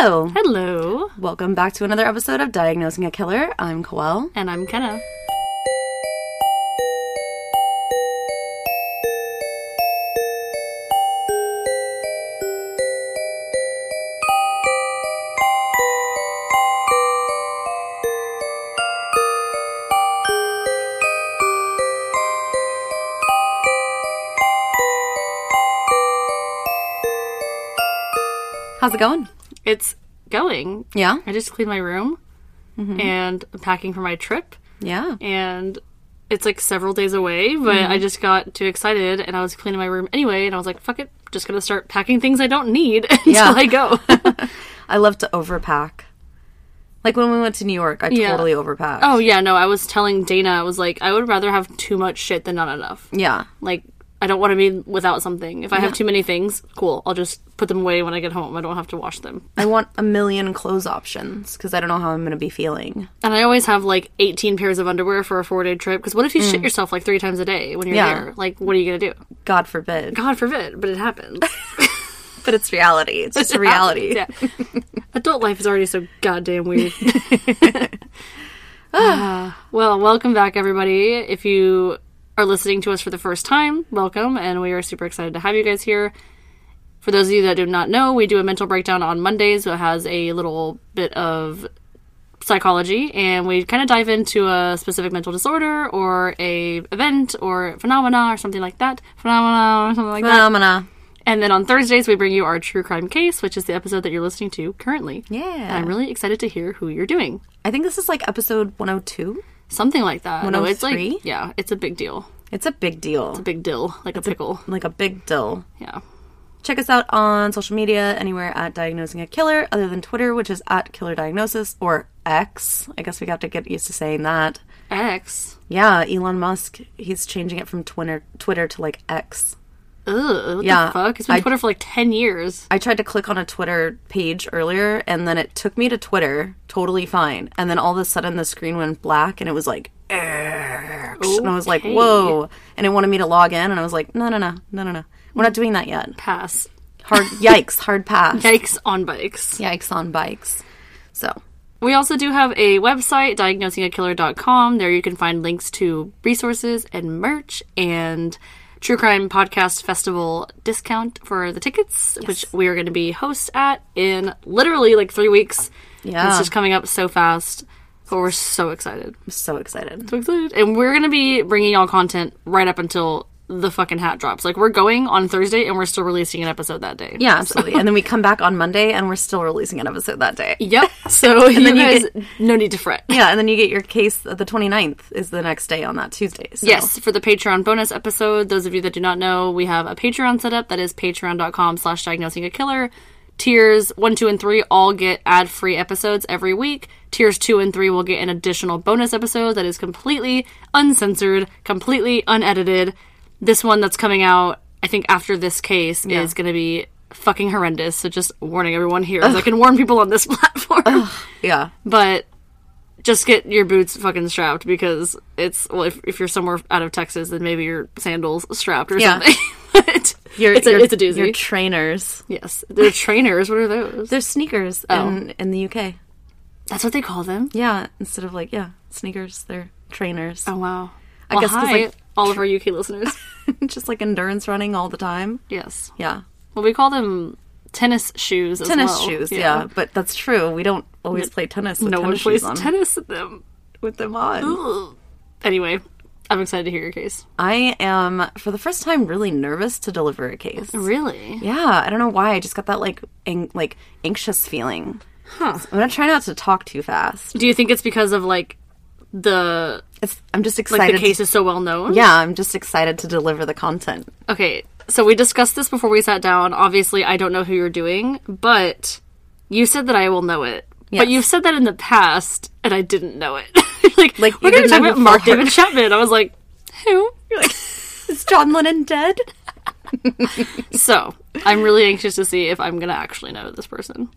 Hello. Hello. Welcome back to another episode of Diagnosing a Killer. I'm Koelle. And I'm Kenna. How's it going? It's going. Yeah? I just cleaned my room mm-hmm. and I'm packing for my trip. Yeah. And it's like several days away, but mm-hmm. I just got too excited and I was cleaning my room anyway. And I was like, fuck it, just gonna start packing things I don't need until Yeah. I go. I love to overpack. Like when we went to New York, I Yeah. totally overpacked. oh, yeah, no, I was telling Dana, I was like, I would rather have too much shit than not enough. Yeah. Like, I don't want to be without something. If I have too many things, cool. I'll just put them away when I get home. I don't have to wash them. I want a million clothes options because I don't know how I'm going to be feeling. And I always have like 18 pairs of underwear for a four day trip. Because what if you shit yourself like three times a day when you're Mm. Yeah. there? Like, what are you going to do? God forbid. God forbid, but it happens. But it's reality. It's just a reality. yeah. Adult life is already so goddamn weird. Ah, well, welcome back, everybody. If you are listening to us for the first time, welcome, and we are super excited to have you guys here. For those of you that do not know, we do a mental breakdown on Mondays that has a little bit of psychology and we kind of dive into a specific mental disorder or a event or phenomena or something like that phenomena or something like that Phenomena. and then on Thursdays, we bring you our true crime case, which is the episode that you're listening to currently. Yeah. And I'm really excited to hear who you're doing. I think this is like episode 102. Something like that. No, it's like, yeah, it's a big deal. It's a big deal. It's a big dill, like a pickle. like a big deal. yeah. Check us out on social media anywhere at Diagnosing a Killer, other than Twitter, which is at Killer Diagnosis or X. I guess we got to get used to saying that. X. Yeah, Elon Musk, he's changing it from Twitter Twitter to like X. Ugh, what Yeah, the fuck? It's been I- Twitter for like 10 years. I tried to click on a Twitter page earlier and then it took me to Twitter, totally fine. And then all of a sudden the screen went black and it was like X. And I was like, whoa. And it wanted me to log in and I was like, no, no, no, no, no, no. We're not doing that yet. Pass. Hard yikes, hard pass. Yikes on bikes. Yikes on bikes. So We also do have a website, diagnosingakiller.com. There you can find links to resources and merch and True Crime Podcast Festival discount for the tickets, which we are going to be hosts at in literally like three weeks. Yeah. It's just coming up so fast. But we're so excited. I'm so excited. So excited. And we're going to be bringing y'all content right up until the fucking hat drops. Like, we're going on Thursday and we're still releasing an episode that day. Yeah, absolutely. and then we come back on Monday and we're still releasing an episode that day. Yep. So you then you guys, no need to fret. Yeah, and then you get your case the 29th is the next day on that Tuesday. So. Yes, for the Patreon bonus episode, those of you that do not know, we have a Patreon set up. That is patreon.com slash diagnosing a killer. Tiers 1, 2, and 3 all get ad free episodes every week. Tiers 2 and 3 will get an additional bonus episode that is completely uncensored, completely unedited. This one that's coming out, I think, after this case is going to be fucking horrendous. So just warning everyone here, I can warn people on this platform. Yeah. But just get your boots fucking strapped because it's well if, if you're somewhere out of Texas then maybe your sandals strapped or Yeah. something. but Your, it's a your- it's a doozy. Your trainers. yes, they're trainers. What are those? They're sneakers in, oh. in the UK. That's what they call them. Yeah, instead of like, yeah, sneakers, they're trainers. Oh wow. I well, guess 'cause, hi, like, all of our UK listeners. Just like endurance running all the time. yes. Yeah. Well, we call them tennis shoes. As Tennis well. shoes, yeah. But that's true. We don't always play tennis with No one plays on. tennis with them. with them on. Ugh. Anyway, I'm excited to hear your case. I am, for the first time, really nervous to deliver a case. Really? Yeah, I don't know why. I just got that like ang- like anxious feeling. Huh. I'm gonna try not to talk too fast. Do you think it's because of like the It's, I'm just like excited. the case is so well known? yeah, I'm just excited to deliver the content. Okay, so we discussed this before we sat down. Obviously, I don't know who you're doing, but you said that I will know it. Yes. But you've said that in the past, and I didn't know it. like, Like, we're going to talk about Mark. David Chapman. I was like, who? You're like, is John Lennon dead? So, I'm really anxious to see if I'm going to actually know this person.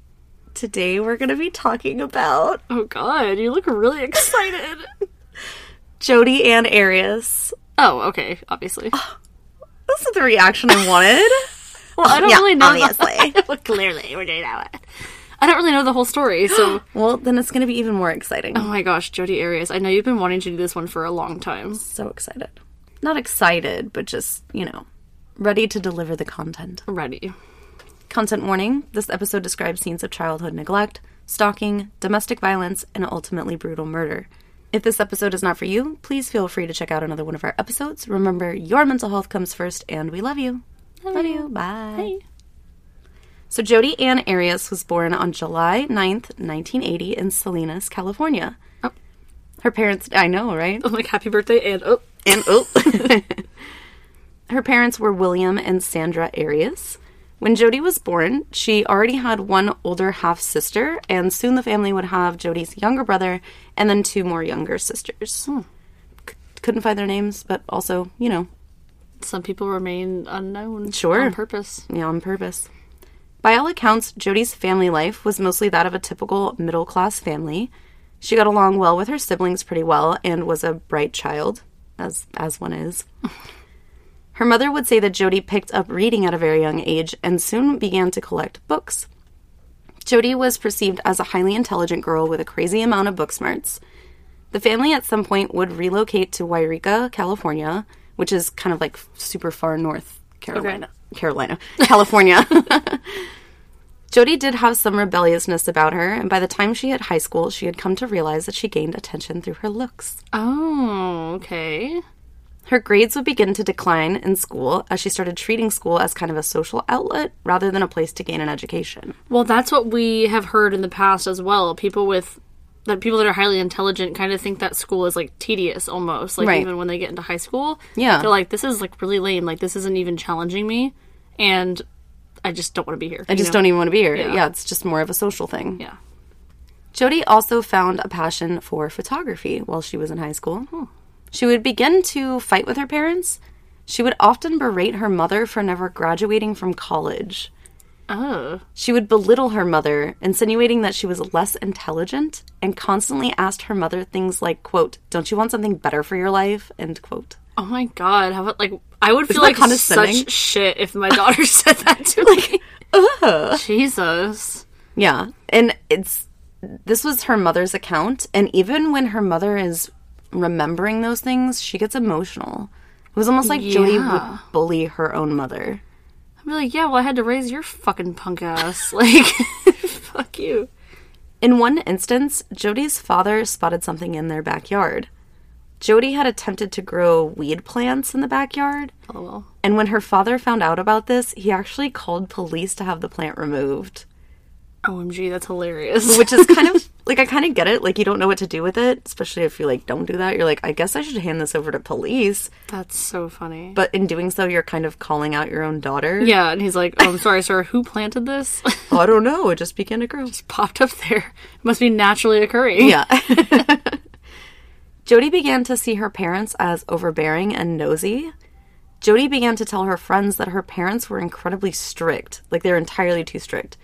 Today we're gonna be talking about Oh, God, you look really excited. Jodi Ann Arias. oh, okay, obviously. Ah, this is the reaction I wanted. Well, I don't yeah, really know. obviously. well, clearly, we're doing that one. I don't really know the whole story, so Well, then it's going to be even more exciting. oh my gosh, Jodi Arias. I know you've been wanting to do this one for a long time. So excited. Not excited, but just, you know, ready to deliver the content. Ready. Content warning this episode describes scenes of childhood neglect, stalking, domestic violence, and ultimately brutal murder. If this episode is not for you, please feel free to check out another one of our episodes. Remember, your mental health comes first, and we love you. Love, you. Bye. Hey. So, Jodi Ann Arias was born on July 9th, 1980, in Salinas, California. Oh. Her parents, I know, right? I'm like, happy birthday, and oh. And oh. Her parents were William and Sandra Arias. When Jodi was born, she already had one older half sister, and soon the family would have Jodi's younger brother and then two more younger sisters. Hmm. C- couldn't find their names, but also, you know, Some people remain unknown. Sure. On purpose. yeah, on purpose. By all accounts, Jodi's family life was mostly that of a typical middle class family. She got along well with her siblings pretty well and was a bright child, as as one is. Her mother would say that Jodi picked up reading at a very young age and soon began to collect books. Jodi was perceived as a highly intelligent girl with a crazy amount of book smarts. The family at some point would relocate to Yreka, California, which is kind of like super far north Carolina. Carolina, California. Jodi did have some rebelliousness about her, and by the time she hit high school, she had come to realize that she gained attention through her looks. Oh, okay. Her grades would begin to decline in school as she started treating school as kind of a social outlet rather than a place to gain an education. Well, that's what we have heard in the past as well. People with that people that are highly intelligent kind of think that school is like tedious almost. Like Right. even when they get into high school. Yeah. They're like, this is like really lame. Like this isn't even challenging me and I just don't want to be here. I just don't even want to be here. Yeah. Yeah. it's just more of a social thing. Yeah. Jodi also found a passion for photography while she was in high school. She would begin to fight with her parents. She would often berate her mother for never graduating from college. Oh. She would belittle her mother, insinuating that she was less intelligent, and constantly asked her mother things like, quote, Don't you want something better for your life? End quote. Oh my god. How about like I would feel like such shit if my daughter said that to me. Jesus. Yeah. And it's this was her mother's account, and even when her mother is remembering those things, she gets emotional. It was almost like Jodi would bully her own mother. I'd be like, yeah, well, I had to raise your fucking punk ass. Like, fuck you. In one instance, Jodi's father spotted something in their backyard. Jodi had attempted to grow weed plants in the backyard, oh, LOL. and when her father found out about this, he actually called police to have the plant removed. OMG, that's hilarious. Which is kind of like I kind of get it. Like you don't know what to do with it, especially if you like don't do that. You're like, I guess I should hand this over to police. that's so funny. But in doing so, you're kind of calling out your own daughter. Yeah, and he's like, oh, I'm sorry, sir, who planted this? I don't know. It just began to grow. Just popped up there. It must be naturally occurring. Yeah. Jodi began to see her parents as overbearing and nosy. Jodi began to tell her friends that her parents were incredibly strict, like they're entirely too strict,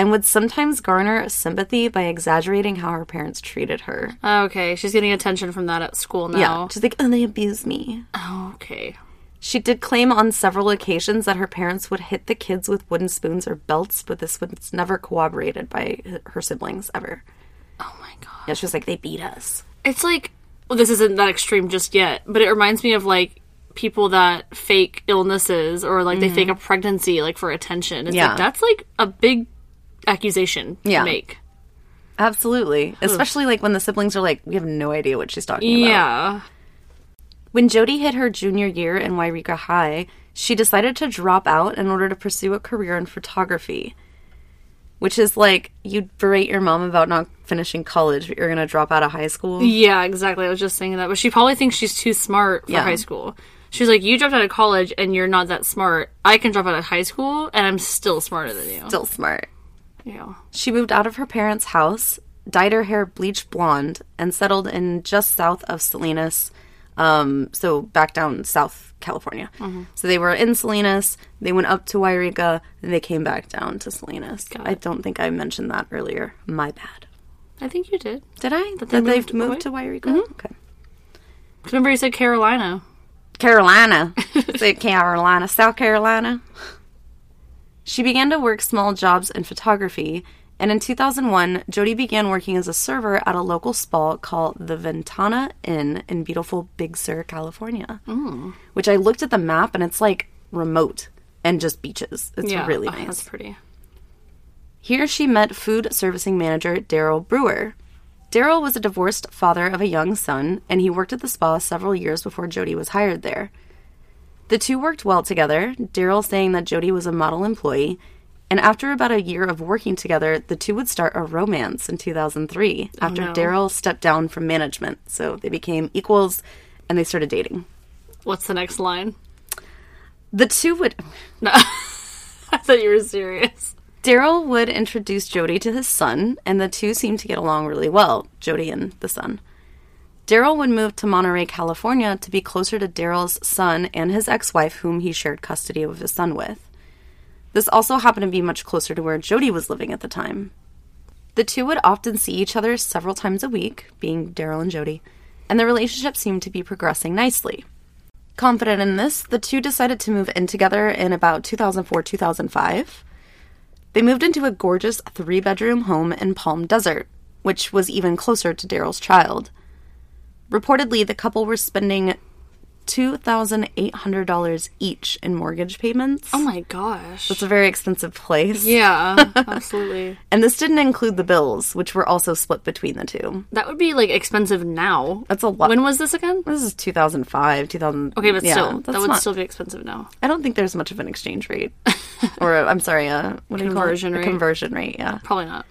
and would sometimes garner sympathy by exaggerating how her parents treated her. Okay, she's getting attention from that at school now. Yeah. She's like, oh, they abused me. Oh, okay. She did claim on several occasions that her parents would hit the kids with wooden spoons or belts, but this was never corroborated by her siblings ever. Oh my god. Yeah, she was like, they beat us. It's like, well, this isn't that extreme just yet, but it reminds me of like people that fake illnesses or like they fake a pregnancy like for attention. It's Mm-hmm. Yeah. like that's like a big accusation to Yeah. make. Absolutely. Especially like when the siblings are like, we have no idea what she's talking about. Yeah. When Jodi hit her junior year in Yreka High, she decided to drop out in order to pursue a career in photography. Which is like, you berate your mom about not finishing college, but you're going to drop out of high school. Yeah, exactly. I was just saying that. But she probably thinks she's too smart for Yeah. high school. She's like, You dropped out of college and you're not that smart. I can drop out of high school and I'm still smarter than you. Still smart. Yeah. She moved out of her parents' house, dyed her hair bleach blonde, and settled in just south of Salinas. Um, so back down South California. So they were in Salinas, they went up to Yreka, and they came back down to Salinas. I don't think I mentioned that earlier. My bad. I think you did. Did I? That, they they've moved to Yreka? Okay. Remember you said Carolina. Carolina. Say Carolina, South Carolina. She began to work small jobs in photography, And in 2001, Jodi began working as a server at a local spa called the Ventana Inn in beautiful Big Sur, California. Mm. Which I looked at the map and it's like remote and just beaches. It's Yeah, really oh, nice. That's pretty. Here she met food servicing manager Daryl Brewer. Daryl was a divorced father of a young son, and he worked at the spa several years before Jodi was hired there. The two worked well together, Daryl saying that Jodi was a model employee, and after about a year of working together, the two would start a romance in 2003 after no. Daryl stepped down from management. So they became equals and they started dating. What's the next line? The two would No. I thought you were serious. Daryl would introduce Jodi to his son, and the two seemed to get along really well, Jodi and the son. Daryl would move to Monterey, California to be closer to Daryl's son and his ex wife, whom he shared custody of his son with. This also happened to be much closer to where Jodi was living at the time. The two would often see each other several times a week, being Daryl and Jodi, and the relationship seemed to be progressing nicely. Confident in this, the two decided to move in together in about 2004 2005. They moved into a gorgeous three bedroom home in Palm Desert, which was even closer to Daryl's child. Reportedly, the couple were spending $2,800 each in mortgage payments. Oh my gosh. That's a very expensive place. yeah, absolutely. And this didn't include the bills, which were also split between the two. That would be like expensive now. That's a lot. When was this again? this is 2005, 2000. Okay, but yeah, still, that would not- still be expensive now. I don't think there's much of an exchange rate. or, i I'm sorry, a what do you call it? Conversion A rate. conversion rate, yeah. Probably not.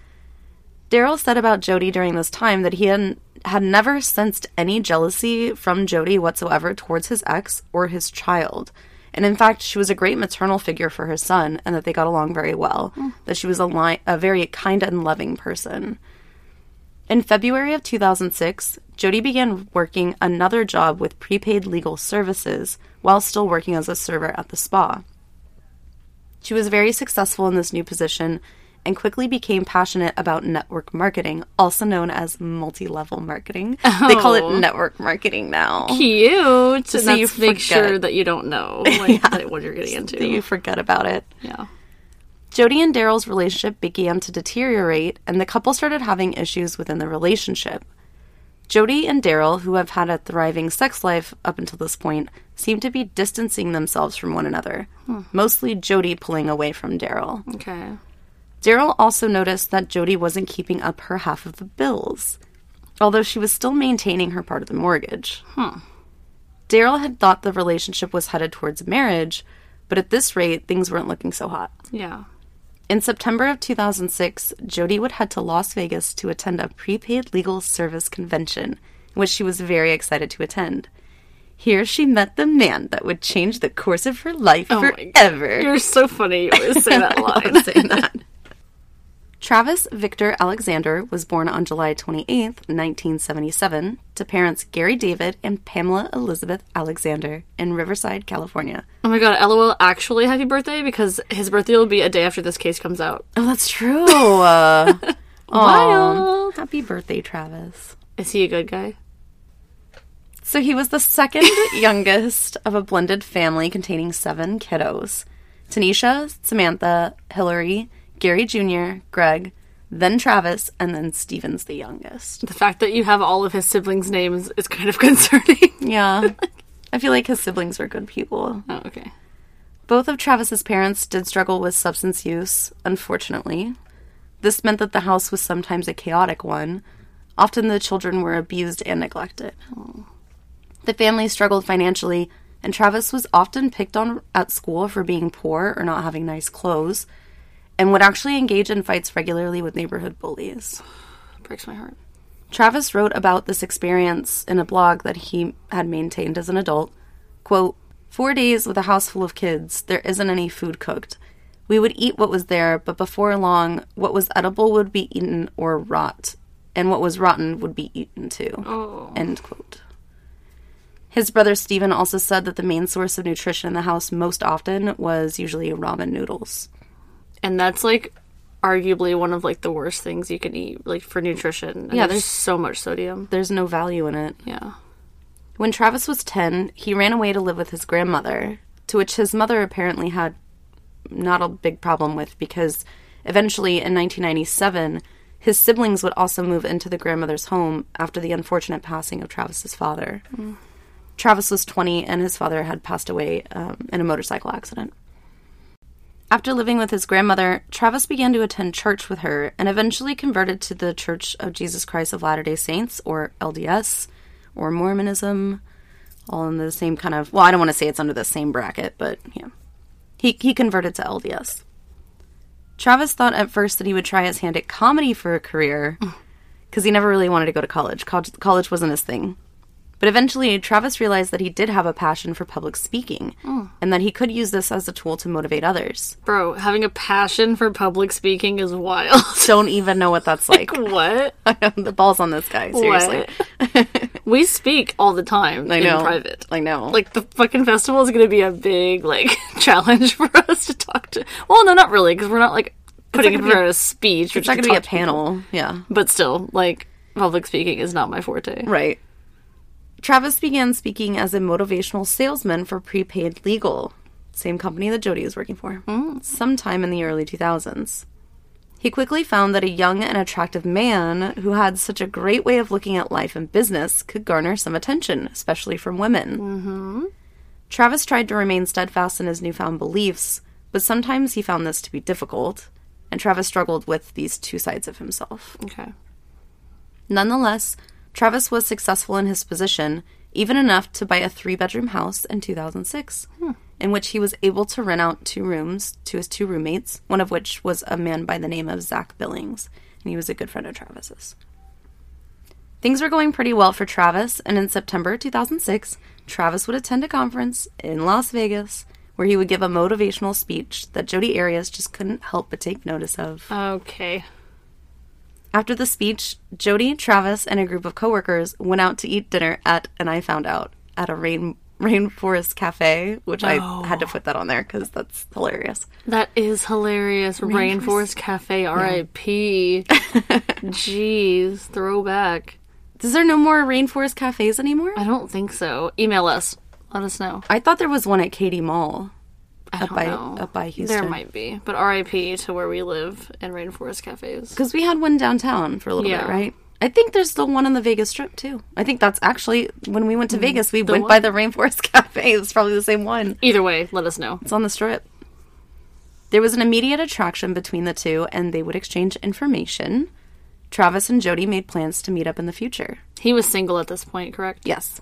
Daryl said about Jodi during this time that he had, had never sensed any jealousy from Jodi whatsoever towards his ex or his child. And in fact, she was a great maternal figure for her son and that they got along very well. Hmm. That she was a, li- a very kind and loving person. In February of 2006, Jodi began working another job with prepaid legal services while still working as a server at the spa. She was very successful in this new position and quickly became passionate about network marketing, also known as multi level marketing. They call Oh. it network marketing now. Cute. So you make forget. sure that you don't know like, that what you're getting into. You forget about it. yeah. Jodi and Daryl's relationship began to deteriorate, and the couple started having issues within the relationship. Jodi and Daryl, who have had a thriving sex life up until this point, seem to be distancing themselves from one another, hmm. mostly Jodi pulling away from Daryl. Okay. Daryl also noticed that Jodi wasn't keeping up her half of the bills, although she was still maintaining her part of the mortgage. Hmm. Daryl had thought the relationship was headed towards marriage, but at this rate, things weren't looking so hot. Yeah. In September of 2006, Jodi would head to Las Vegas to attend a prepaid legal service convention, which she was very excited to attend. Here she met the man that would change the course of her life Oh forever. You're so funny. You always say that line. saying that. Travis Victor Alexander was born on July 28th, 1977, to parents Gary David and Pamela Elizabeth Alexander in Riverside, California. Oh my god, LOL actually happy birthday because his birthday will be a day after this case comes out. Oh, that's true. Uh. Wild. Happy birthday, Travis. Is he a good guy? So he was the second youngest of a blended family containing seven kiddos Tanisha, Samantha, Hillary, Gary Jr., Greg, then Travis, and then Steven's the youngest. The fact that you have all of his siblings' names is kind of concerning. Yeah. I feel like his siblings were good people. oh, okay. Both of Travis's parents did struggle with substance use, unfortunately. This meant that the house was sometimes a chaotic one. Often the children were abused and neglected. Oh. The family struggled financially, and Travis was often picked on at school for being poor or not having nice clothes, and would actually engage in fights regularly with neighborhood bullies. Breaks my heart. Travis wrote about this experience in a blog that he had maintained as an adult. Quote, Four days with a house full of kids, there isn't any food cooked. We would eat what was there, but before long, what was edible would be eaten or rot, and what was rotten would be eaten too. Oh. End quote. His brother Steven also said that the main source of nutrition in the house most often was usually ramen noodles. And that's like arguably one of like the worst things you can eat like for nutrition. And Yeah, there's there's- so much sodium. There's no value in it. Yeah. When Travis was 10, he ran away to live with his grandmother, to which his mother apparently had not a big problem with because Eventually, in 1997, his siblings would also move into the grandmother's home after the unfortunate passing of Travis's father. Travis was 20 and his father had passed away um, in a motorcycle accident. After living with his grandmother, Travis began to attend church with her and eventually converted to the Church of Jesus Christ of Latter day Saints, or LDS, or Mormonism, all in the same kind of. Well, I don't want to say it's under the same bracket, but yeah. He, he converted to LDS. Travis thought at first that he would try his hand at comedy for a career mm. because he never really wanted to go to college. college. College wasn't his thing. But eventually, Travis realized that he did have a passion for public speaking hmm. and that he could use this as a tool to motivate others. Bro, having a passion for public speaking is wild. Don't even know what that's like. what? the ball's on this guy, seriously. We speak all the time I know. in private. I know. Like the fucking festival is going to be a big like challenge for us to talk to. Well, no, not really, because we're not like putting in for a speech. it's not going to be a panel. Yeah. but still, like public speaking is not my forte. Right. Travis began speaking as a motivational salesman for prepaid legal, same company that Jody was working for, mm. sometime in the early 2000s. He quickly found that a young and attractive man who had such a great way of looking at life and business could garner some attention, especially from women. Mm-hmm. Travis tried to remain steadfast in his newfound beliefs, but sometimes he found this to be difficult, and Travis struggled with these two sides of himself. Okay. Nonetheless, Travis was successful in his position, even enough to buy a three bedroom house in 2006, in which he was able to rent out two rooms to his two roommates, one of which was a man by the name of Zach Billings, and he was a good friend of Travis's. Things were going pretty well for Travis, and in September 2006, Travis would attend a conference in Las Vegas where he would give a motivational speech that Jodi Arias just couldn't help but take notice of. Okay. After the speech, Jodi, Travis, and a group of coworkers went out to eat dinner at, and I found out, at a rain rainforest cafe, which I had to put that on there because that's hilarious. That is hilarious. Rainforest Cafe, R.I.P. Jeez, throwback. Is there no more rainforest cafes anymore? I don't think so. Email us. Let us know. I thought there was one at Katy Mall I up by know. up by Houston. There might be, but R.I.P. to where we live and Rainforest Cafes. because we had one downtown for a little Yeah. bit, right? I think there's still one on the Vegas Strip too. I think that's actually when we went to hmm. Vegas, we went one? by the Rainforest Cafe. It's probably the same one. Either way, let us know. It's on the strip. There was an immediate attraction between the two, and they would exchange information. Travis and Jodi made plans to meet up in the future. He was single at this point, correct? Yes.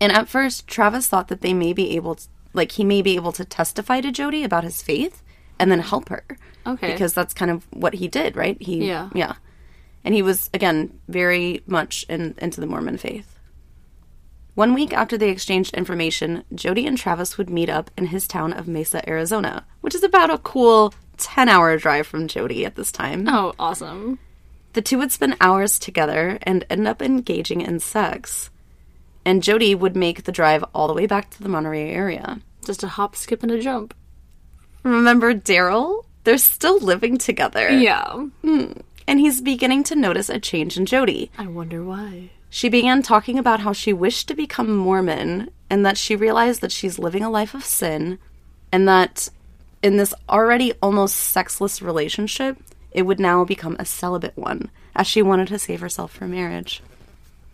And at first, Travis thought that they may be able to, like, he may be able to testify to Jodi about his faith and then help her. Okay. Because that's kind of what he did, right? He, Yeah. Yeah. And he was, again, very much in, into the Mormon faith. One week after they exchanged information, Jodi and Travis would meet up in his town of Mesa, Arizona, which is about a cool 10 hour drive from Jodi at this time. Oh, awesome. The two would spend hours together and end up engaging in sex. And Jodi would make the drive all the way back to the Monterey area. Just a hop, skip, and a jump. Remember Daryl? They're still living together. Yeah. Hmm. And he's beginning to notice a change in Jodi. I wonder why. She began talking about how she wished to become Mormon and that she realized that she's living a life of sin and that in this already almost sexless relationship, it would now become a celibate one as she wanted to save herself for marriage.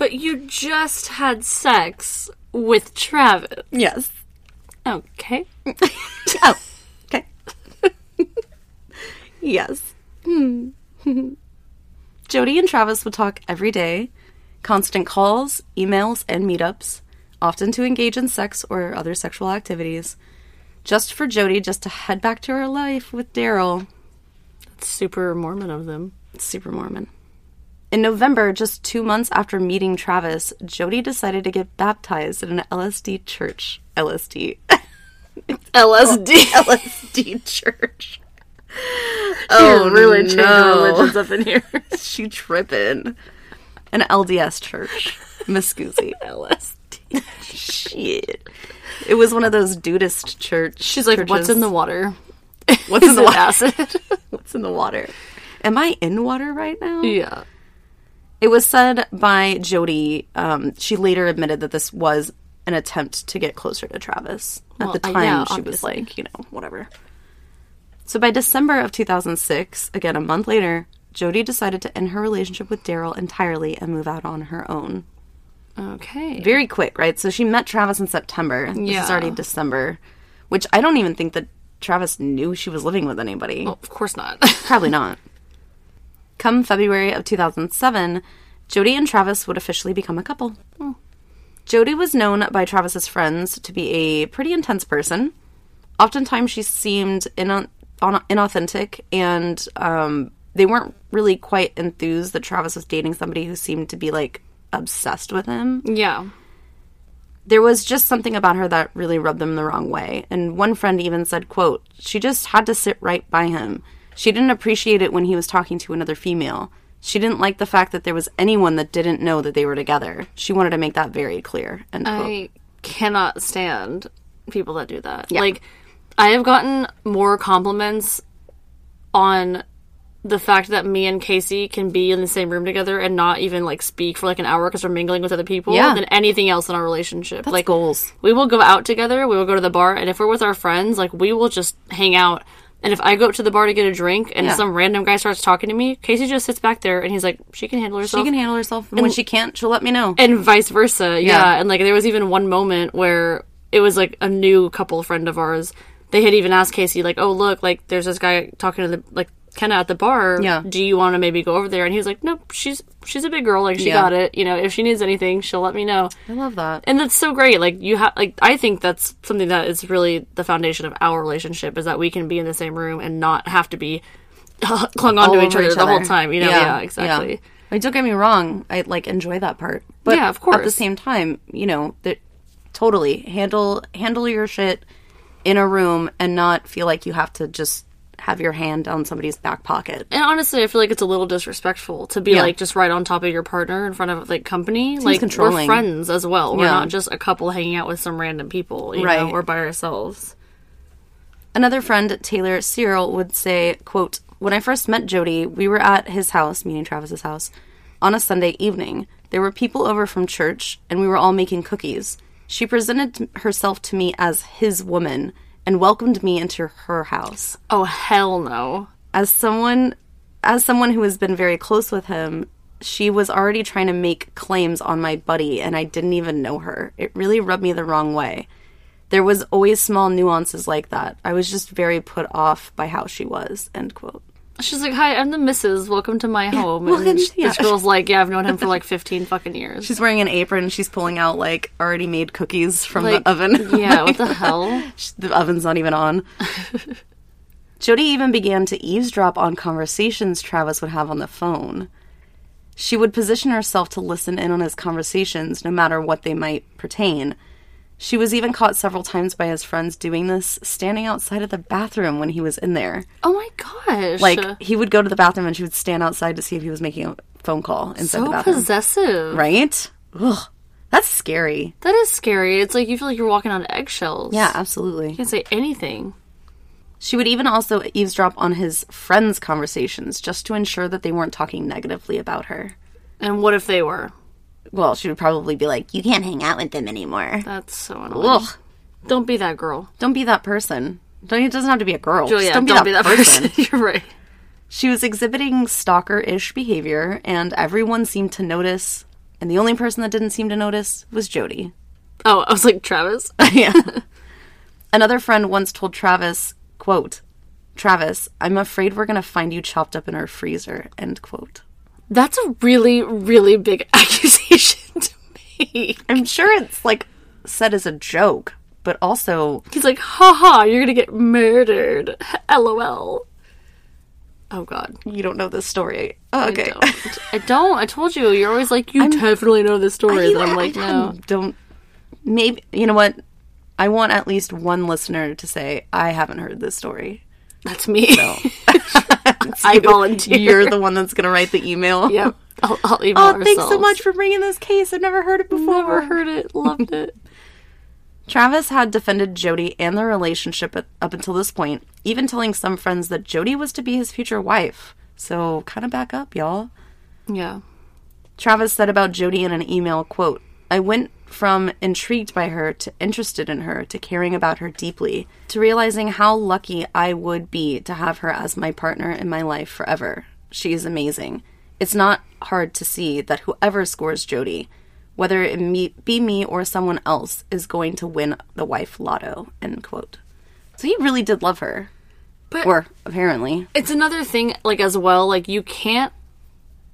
But you just had sex with Travis. Yes. Okay. Oh, okay. yes. Hmm. Jodi and Travis would talk every day, constant calls, emails, and meetups, often to engage in sex or other sexual activities, just for Jodi just to head back to her life with Daryl. That's super Mormon of them. It's Super Mormon. In November, just two months after meeting Travis, Jodi decided to get baptized at an LSD church. LSD. LSD. Oh, LSD church. Oh, really changing no. religions up in here. she tripping. An LDS church. Scoozy. LSD. Shit. It was one of those dudist church. She's like, what's in the water? What's in the water? acid? What's in the water? Am I in water right now? yeah. It was said by Jodi. Um, she later admitted that this was an attempt to get closer to Travis. Well, At the time, yeah, she was like, you know, whatever. So by December of 2006, again a month later, Jodi decided to end her relationship with Daryl entirely and move out on her own. Okay. Very quick, right? So she met Travis in September. This Yeah. is already December, which I don't even think that Travis knew she was living with anybody. Well, of course not. Probably not. Come February of 2007, Jodi and Travis would officially become a couple. Jodi was known by Travis's friends to be a pretty intense person. Oftentimes, she seemed on- inauthentic, and um, they weren't really quite enthused that Travis was dating somebody who seemed to be like obsessed with him yeah. there was just something about her that really rubbed them the wrong way and one friend even said quote she just had to sit right by him she didn't appreciate it when he was talking to another female she didn't like the fact that there was anyone that didn't know that they were together she wanted to make that very clear end quote. I cannot stand people that do that. Like, I have gotten more compliments on the fact that me and Casey can be in the same room together and not even like speak for like an hour because we're mingling with other people Yeah. than anything else in our relationship. That's like goals we will go out together, we will go to the bar, and if we're with our friends, like we will just hang out. And if I go up to the bar to get a drink and Yeah. some random guy starts talking to me, Casey just sits back there and he's like, "She can handle herself." she can handle herself and when she can't she'll let me know and vice versa. Yeah. Yeah. And like there was even one moment where it was like a new couple friend of ours. They had even asked Casey like, "Oh, look, like there's this guy talking to the like Kenna at the bar. Yeah. Do you want to maybe go over there?" And he was like, "Nope, she's she's a big girl. Like she Yeah. got it. You know, if she needs anything, she'll let me know." i love that And that's so great. Like you have like I think that's something that is really the foundation of our relationship is that we can be in the same room and not have to be clung on All to each over other the whole time. You know? Yeah, exactly. yeah. I mean, don't get me wrong. I like enjoy that part, but Yeah, of course. At the same time, you know that totally handle handle your shit in a room and not feel like you have to just have your hand on somebody's back pocket. And honestly, I feel like it's a little disrespectful to be Yeah. like just right on top of your partner in front of like company. like controlling. we're friends as well. We're Yeah. not just a couple hanging out with some random people, you Right. know, or by ourselves. Another friend, Taylor Searle, would say, quote, When I first met Jodi, we were at his house, meaning Travis's house, on a Sunday evening. There were people over from church, and we were all making cookies. She presented herself to me as his woman and welcomed me into her house. Oh hell no! As someone as someone who has been very close with him, she was already trying to make claims on my buddy and I didn't even know her. It really rubbed me the wrong way. There was always small nuances like that. I was just very put off by how she was. End quote. She's like, "Hi, I'm the Missus. Welcome to my home." welcome- and sh- yeah. this girl's like, "Yeah, I've known him for like 15 fucking years." She's wearing an apron. She's pulling out like already made cookies from like, the oven. yeah, what the hell? the oven's not even on. Jodi even began to eavesdrop on conversations Travis would have on the phone. She would position herself to listen in on his conversations, no matter what they might pertain. She was even caught several times by his friends doing this, standing outside of the bathroom when he was in there. Oh my gosh! Like, he would go to the bathroom and she would stand outside to see if he was making a phone call inside the so bathroom. possessive. right? Ugh. That's scary. That is scary. It's like you feel like you're walking on eggshells. Yeah, absolutely. You can't say anything. She would even also eavesdrop on his friends' conversations just to ensure that they weren't talking negatively about her. And what if they were? Well, she would probably be like, You can't hang out with them anymore. That's so annoying. Ugh. Don't be that girl. Don't be that person. Don't, it doesn't have to be a girl. Julia, don't be that, person. You're right. she was exhibiting stalker ish behavior, and everyone seemed to notice. And the only person that didn't seem to notice was Jodi. Oh, I was like, Travis? yeah. Another friend once told Travis, quote, Travis, I'm afraid we're going to find you chopped up in our freezer, end quote. That's a really, really big accusation to make. I'm sure it's like said as a joke, but also He's like, haha, you're gonna get murdered. LOL. Oh god. you don't know this story. Oh, okay. I don't. I don't. I told you. You're always like, you definitely know this story. And I'm like, I no. Don't. Maybe you know what? I want at least one listener to say I haven't heard this story. That's me. I volunteer. You're the one that's gonna write the email. Yep. I'll, I'll email Oh, thanks so much for bringing this case. I've never heard it before. Never heard it. Loved it. Travis had defended Jodi and their relationship at, up until this point, even telling some friends that Jodi was to be his future wife. So, kind of back up, y'all. Yeah. Travis said about Jodi in an email, quote, I went from intrigued by her to interested in her to caring about her deeply to realizing how lucky I would be to have her as my partner in my life forever. She is amazing. It's not hard to see that whoever scores Jodi, whether it be me or someone else, is going to win the wife lotto. End quote. So he really did love her. But- or apparently. it's another thing like as well like you can't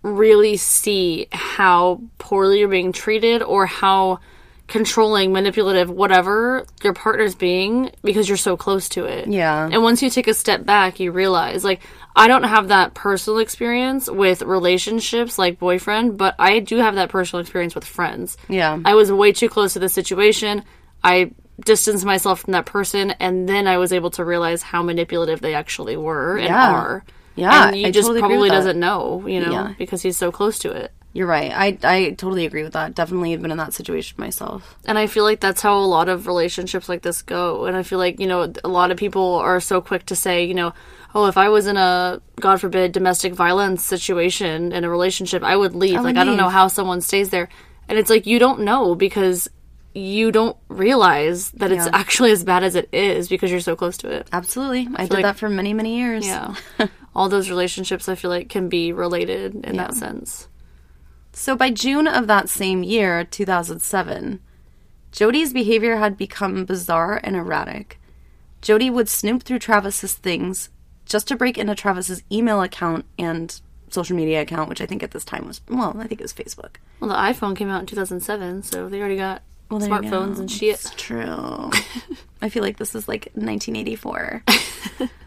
really see how poorly you're being treated or how controlling manipulative whatever your partner's being because you're so close to it Yeah. and once you take a step back you realize like i don't have that personal experience with relationships like boyfriend but i do have that personal experience with friends Yeah. I was way too close to the situation. I distanced myself from that person, and then I was able to realize how manipulative they actually were and Yeah. are. Yeah, and he I just totally probably doesn't know, you know, Yeah. because he's so close to it. You're right. I I totally agree with that. Definitely have been in that situation myself. And I feel like that's how a lot of relationships like this go. And I feel like, you know, a lot of people are so quick to say, you know, oh, if I was in a, God forbid, domestic violence situation in a relationship, I would leave. like, I don't know how someone stays there. And it's like, you don't know because you don't realize that it's actually as bad as it is because you're so close to it. Absolutely. I did like- that for many, many years. Yeah. All those relationships, I feel like, can be related in that sense. So by June of that same year, 2007, Jodi's behavior had become bizarre and erratic. Jodi would snoop through Travis's things just to break into Travis's email account and social media account, which I think at this time was, well, I think it was Facebook. Well, the iPhone came out in 2007, so they already got you smartphones and shit. It's true. I feel like this is like 1984.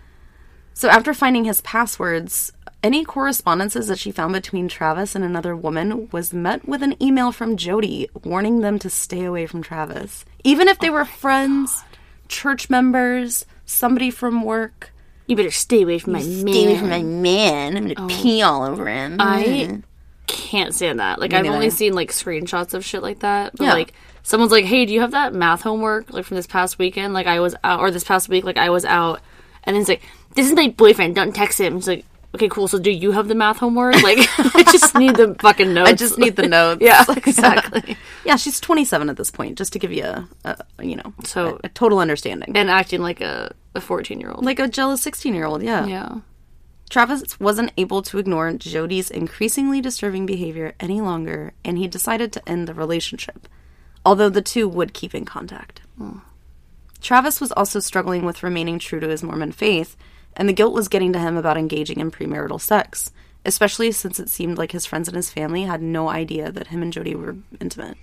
so after finding his passwords, any correspondences that she found between Travis and another woman was met with an email from Jodi warning them to stay away from Travis. Even if they oh were friends, church members, somebody from work. You better stay away from my man Stay away from my man. I'm gonna oh. pee all over him. I can't stand that. Like I've only seen like screenshots of shit like that. But Yeah. like someone's like, "Hey, do you have that math homework like from this past weekend?" Like I was out, or this past week, like I was out, and then it's like, "This is my boyfriend. Don't text him." It's like, "Okay, cool. So do you have the math homework?" Like I just need the fucking notes. I just need the notes. yeah, exactly. yeah, she's 27 at this point, just to give you a, a you know, So- a, a total understanding. and acting like a a fourteen year old. like a jealous 16 year old, yeah. yeah. Travis wasn't able to ignore Jodi's increasingly disturbing behavior any longer, and he decided to end the relationship, although the two would keep in contact. Hmm. Travis was also struggling with remaining true to his Mormon faith, and the guilt was getting to him about engaging in premarital sex, especially since it seemed like his friends and his family had no idea that him and Jodi were intimate.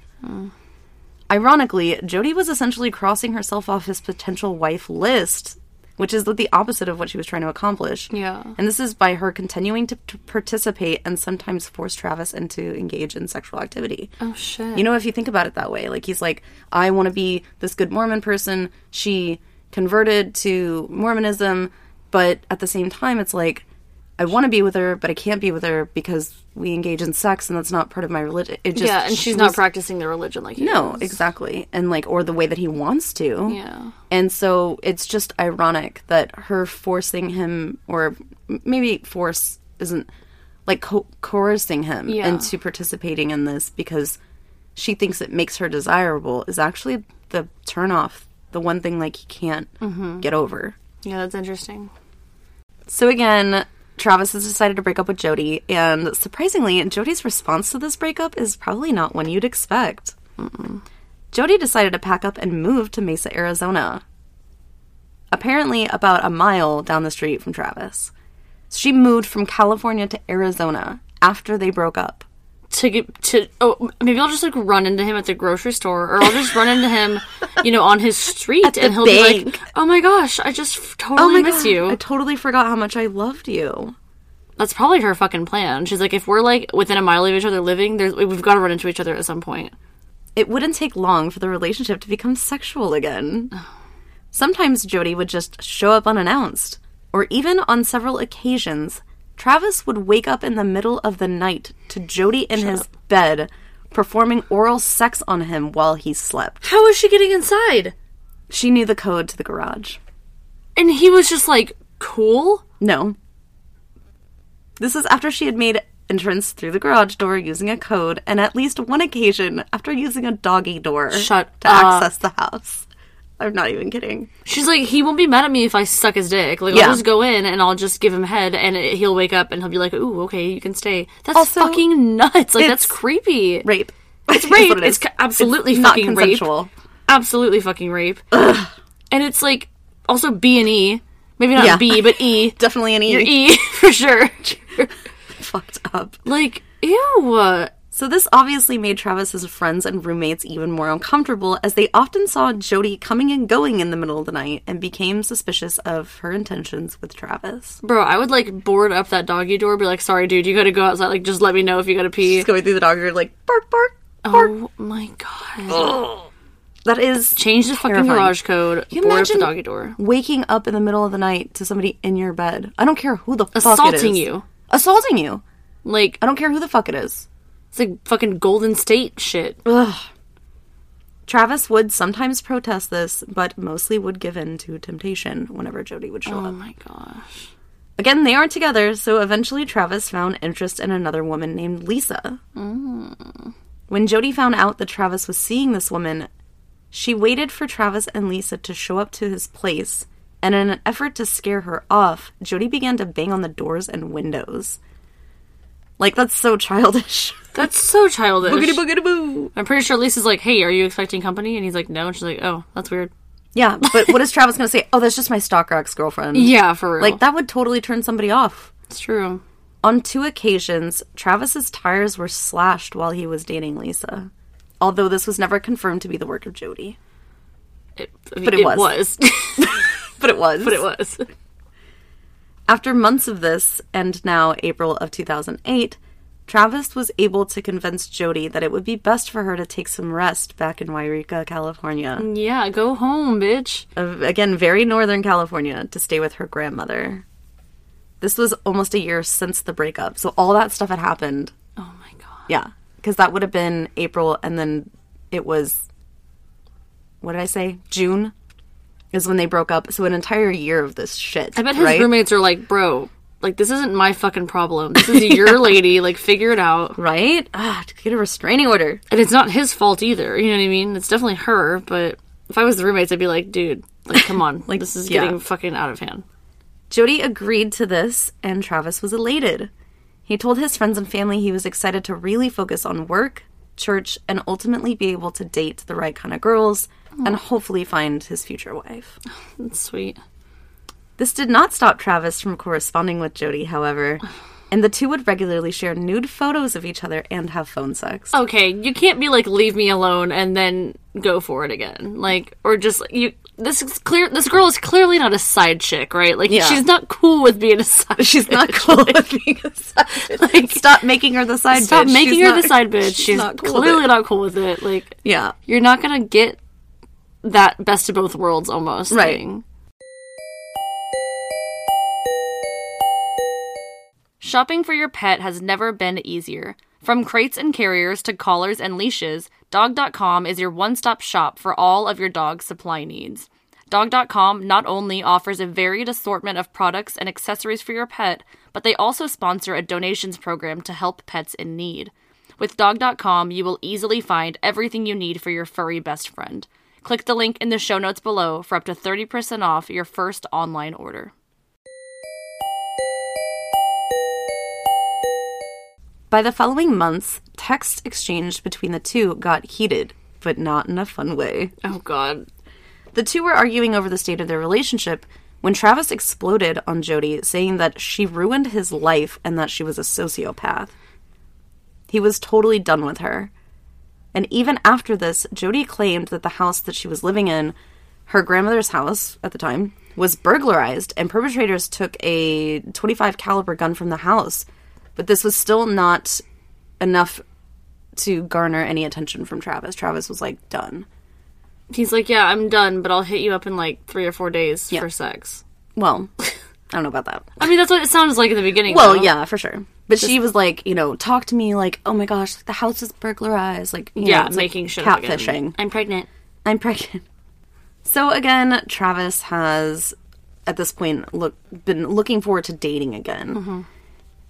Ironically, Jodi was essentially crossing herself off his potential wife list, which is the opposite of what she was trying to accomplish. Yeah. And this is by her continuing to, to participate and sometimes force Travis into engage in sexual activity. Oh shit. You know, if you think about it that way, like he's like, I want to be this good Mormon person. She converted to Mormonism, but at the same time, it's like, I want to be with her, but I can't be with her because we engage in sex and that's not part of my religion. It just, yeah, and she she's not practicing the religion like he No, is. exactly. And like, or the way that he wants to. Yeah. And so it's just ironic that her forcing him, or maybe force isn't like co- coercing him Yeah. into participating in this because she thinks it makes her desirable is actually the turnoff, the one thing like he can't Mm-hmm. get over. Yeah, that's interesting. So again, Travis has decided to break up with Jodi, and surprisingly, Jodi's response to this breakup is probably not one you'd expect. Jodi decided to pack up and move to Mesa, Arizona. Apparently, about a mile down the street from Travis. She moved from California to Arizona after they broke up. To get to oh maybe I'll just like run into him at the grocery store or I'll just run into him you know on his street and he'll be like oh my gosh I just f- totally oh miss you I totally forgot how much I loved you. that's probably her fucking plan she's like if we're like within a mile of each other living there's we've got to run into each other at some point It wouldn't take long for the relationship to become sexual again. Sometimes Jodi would just show up unannounced, or even on several occasions, Travis would wake up in the middle of the night to Jodi in his bed performing oral sex on him while he slept. How was she getting inside She knew the code to the garage. and he was just like cool No. This is after she had made entrance through the garage door using a code, and at least one occasion after using a doggy door Shut to up. access the house. I'm not even kidding. She's like, he won't be mad at me if I suck his dick. Like, Yeah. I'll just go in and I'll just give him head, and it, he'll wake up and he'll be like, "Ooh, okay, you can stay." That's Also, fucking nuts. Like, that's creepy. Rape. It's rape. it It's absolutely It's fucking rape. Absolutely fucking rape. Ugh. And it's like also B and E. Maybe not Yeah. B, but E. Definitely an E. You're E for sure. Fucked up. like, ew. So this obviously made Travis's friends and roommates even more uncomfortable as they often saw Jodi coming and going in the middle of the night and became suspicious of her intentions with Travis. Bro, I would like board up that doggy door, be like, sorry, dude, you gotta go outside. Like, just let me know if you gotta pee. Just going through the dog, you're like bark, bark, bark. Oh my god. That is Change the fucking Terrifying. garage code. you board up the doggy door. waking up in the middle of the night to somebody in your bed. I don't care who the fuck it Assaulting you. Assaulting you. Like, I don't care who the fuck it is. It's like fucking Golden State shit. Ugh. Travis would sometimes protest this, but mostly would give in to temptation whenever Jodi would show Oh up. Oh my gosh. Again, they aren't together, so eventually Travis found interest in another woman named Lisa. Mm. When Jodi found out that Travis was seeing this woman, she waited for Travis and Lisa to show up to his place, and in an effort to scare her off, Jodi began to bang on the doors and windows. Like, that's so childish. That's so childish. boogity boogity boo. I'm pretty sure Lisa's like, hey, are you expecting company? And he's like, no. And she's like, oh, that's weird. Yeah, but what is Travis gonna say? Oh, that's just my stalker ex girlfriend. Yeah, for real. Like, that would totally turn somebody off. it's true. On two occasions, Travis's tires were slashed while he was dating Lisa. Although this was never confirmed to be the work of Jodi. It, But it was. was. But it was. but it was. After months of this, and now April of 2008, Travis was able to convince Jodi that it would be best for her to take some rest back in Yreka, California. Yeah, go home, bitch. Uh, again, very northern California, to stay with her grandmother. This was almost a year since the breakup, so all that stuff had happened Oh my god. Yeah, because that would have been April, and then it was what did I say? June is when they broke up. So an entire year of this shit. I bet his right? roommates are like, bro, like this isn't my fucking problem. This is your lady. Like, figure it out. right? Ah, to get a restraining order. And it's not his fault either. You know what I mean? It's definitely her. But if I was the roommates, I'd be like, dude, like, come on, like this is yeah. getting fucking out of hand. Jodi agreed to this, and Travis was elated. He told his friends and family he was excited to really focus on work, church, and ultimately be able to date the right kind of girls and oh. hopefully find his future wife. That's sweet. This did not stop Travis from corresponding with Jodi, however, and the two would regularly share nude photos of each other and have phone sex. Okay, you can't be like, leave me alone, and then go for it again. Like, or just you. This is clear. This girl is clearly not a side chick, right? Like, Yeah. she's not cool with being a side. She's not bitch. cool with being a side bitch. Like- Stop making her the side Stop bitch. making She's her not- the side bitch. She's, not cool with clearly it. not cool with it. Like, Yeah. you're not gonna get that best of both worlds almost Right. thing. Shopping for your pet has never been easier. From crates and carriers to collars and leashes, dog.com is your one-stop shop for all of your dog supply needs. Dog.com not only offers a varied assortment of products and accessories for your pet, but they also sponsor a donations program to help pets in need. With Dog.com, you will easily find everything you need for your furry best friend. Click the link in the show notes below for up to 30% off your first online order. By the following months, text exchange between the two got heated, but not in a fun way. Oh god. The two were arguing over the state of their relationship when Travis exploded on Jodi, saying that she ruined his life and that she was a sociopath. He was totally done with her. And even after this, Jodi claimed that the house that she was living in, her grandmother's house at the time, was burglarized and perpetrators took a 25 caliber gun from the house. But this was still not enough to garner any attention from Travis. Travis was like done. He's like, "Yeah, I'm done, but I'll hit you up in like 3 or 4 days Yeah. for sex." Well, I don't know about that. I mean, that's what it sounds like in the beginning. Well, though. yeah, for sure. But she was like, you know, talk to me like, oh my gosh, the house is burglarized, like, you know, Yeah, it's like making shit catfishing. I'm pregnant. I'm pregnant. So again, Travis has at this point look been looking forward to dating again. Mm-hmm.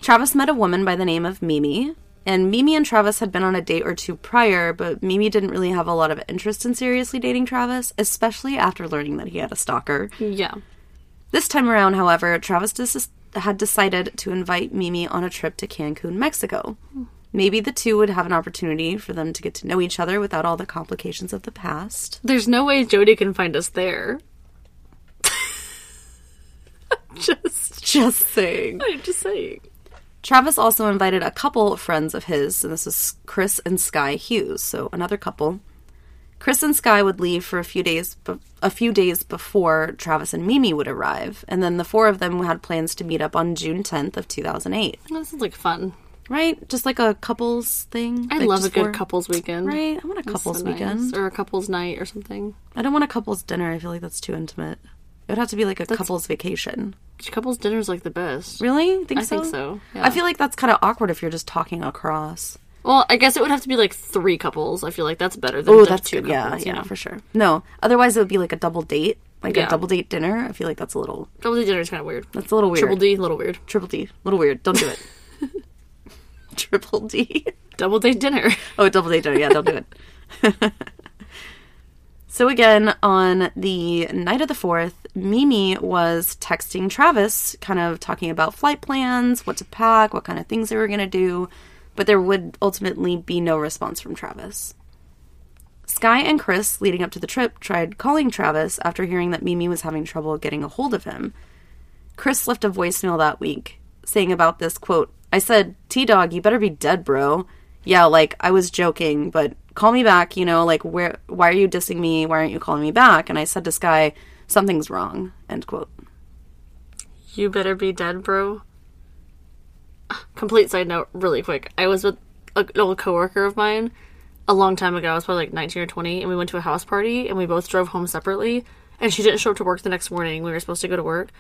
Travis met a woman by the name of Mimi, and Mimi and Travis had been on a date or two prior, but Mimi didn't really have a lot of interest in seriously dating Travis, especially after learning that he had a stalker. Yeah. This time around, however, Travis dis- had decided to invite Mimi on a trip to Cancun, Mexico. Maybe the two would have an opportunity for them to get to know each other without all the complications of the past. There's no way Jodi can find us there. just, Just saying. I'm just saying. Travis also invited a couple friends of his, and this is Chris and Sky Hughes, so another couple. Chris and Sky would leave for a few days, be- a few days before Travis and Mimi would arrive, and then the four of them had plans to meet up on June 10th of 2008. This is like fun. Right? Just like a couples thing. I Like, love a good for- couples weekend. Right? I want a That's couples so nice. weekend. or a couples night or something. I don't want a couples dinner. I feel like that's too intimate. It would have to be like a couples vacation. Couples dinner's like the best. Really? Think I so? think so. I feel like that's kind of awkward if you're just talking across. Well, I guess it would have to be like three couples. I feel like that's better than Oh, that's two. Yeah, couples. yeah, know? for sure. No, otherwise it would be like a double date, like Yeah. a double date dinner. I feel like that's a little, Double D dinner is kind of weird. that's a little weird. Triple D, a little weird. triple D, little weird. Don't do it. Triple D. Double date dinner. Oh, double date dinner. Yeah, don't do it. so again, on the night of the fourth, Mimi was texting Travis, kind of talking about flight plans, what to pack, what kind of things they were going to do, but there would ultimately be no response from Travis. Sky and Chris, leading up to the trip, tried calling Travis after hearing that Mimi was having trouble getting a hold of him. Chris left a voicemail that week saying about this quote, I said, T Dog, you better be dead, bro. Yeah, like I was joking, but call me back, you know, like where why are you dissing me? Why aren't you calling me back? And I said to Sky, Something's wrong. End quote. You better be dead, bro. Complete side note, really quick. I was with a- an old coworker of mine a long time ago. I was probably like 19 or 20, and we went to a house party, and we both drove home separately. And she didn't show up to work the next morning. We were supposed to go to work,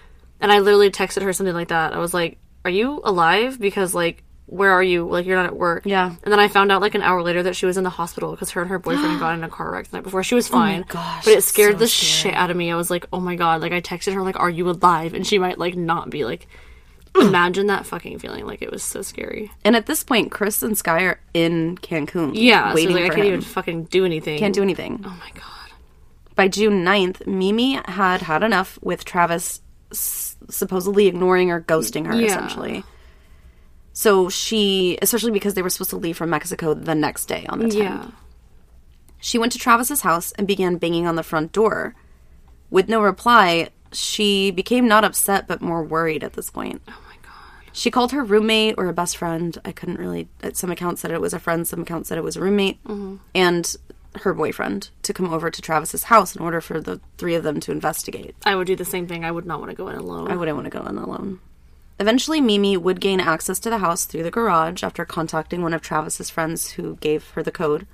and I literally texted her something like that. I was like, "Are you alive? Because like, where are you? Like, you're not at work." Yeah. And then I found out like an hour later that she was in the hospital because her and her boyfriend got in a car wreck the night before. She was oh fine, gosh, but it scared so the scary. shit out of me. I was like, "Oh my god!" Like I texted her like, "Are you alive?" And she might like not be like. Imagine that fucking feeling. Like it was so scary. And at this point, Chris and Sky are in Cancun. Yeah, so waiting like I can't him. even fucking do anything. Can't do anything. Oh my god. By June 9th, Mimi had had enough with Travis s- supposedly ignoring or ghosting her, Yeah. essentially. So she, especially because they were supposed to leave from Mexico the next day on the 10th, Yeah. she went to Travis's house and began banging on the front door. With no reply, she became not upset but more worried at this point. Oh. She called her roommate or a best friend. I couldn't really. Uh, some accounts said it was a friend. Some accounts said it was a roommate, mm-hmm. and her boyfriend to come over to Travis's house in order for the three of them to investigate. I would do the same thing. I would not want to go in alone. I wouldn't want to go in alone. Eventually, Mimi would gain access to the house through the garage after contacting one of Travis's friends who gave her the code,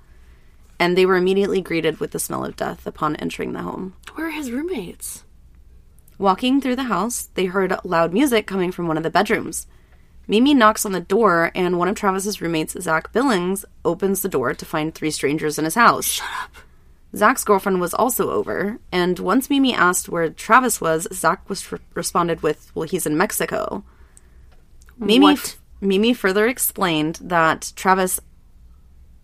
and they were immediately greeted with the smell of death upon entering the home. Where are his roommates? Walking through the house, they heard loud music coming from one of the bedrooms. Mimi knocks on the door, and one of Travis's roommates, Zach Billings, opens the door to find three strangers in his house. Shut up. Zach's girlfriend was also over, and once Mimi asked where Travis was, Zach was responded with, "Well, he's in Mexico." Mimi What? Mimi further explained that Travis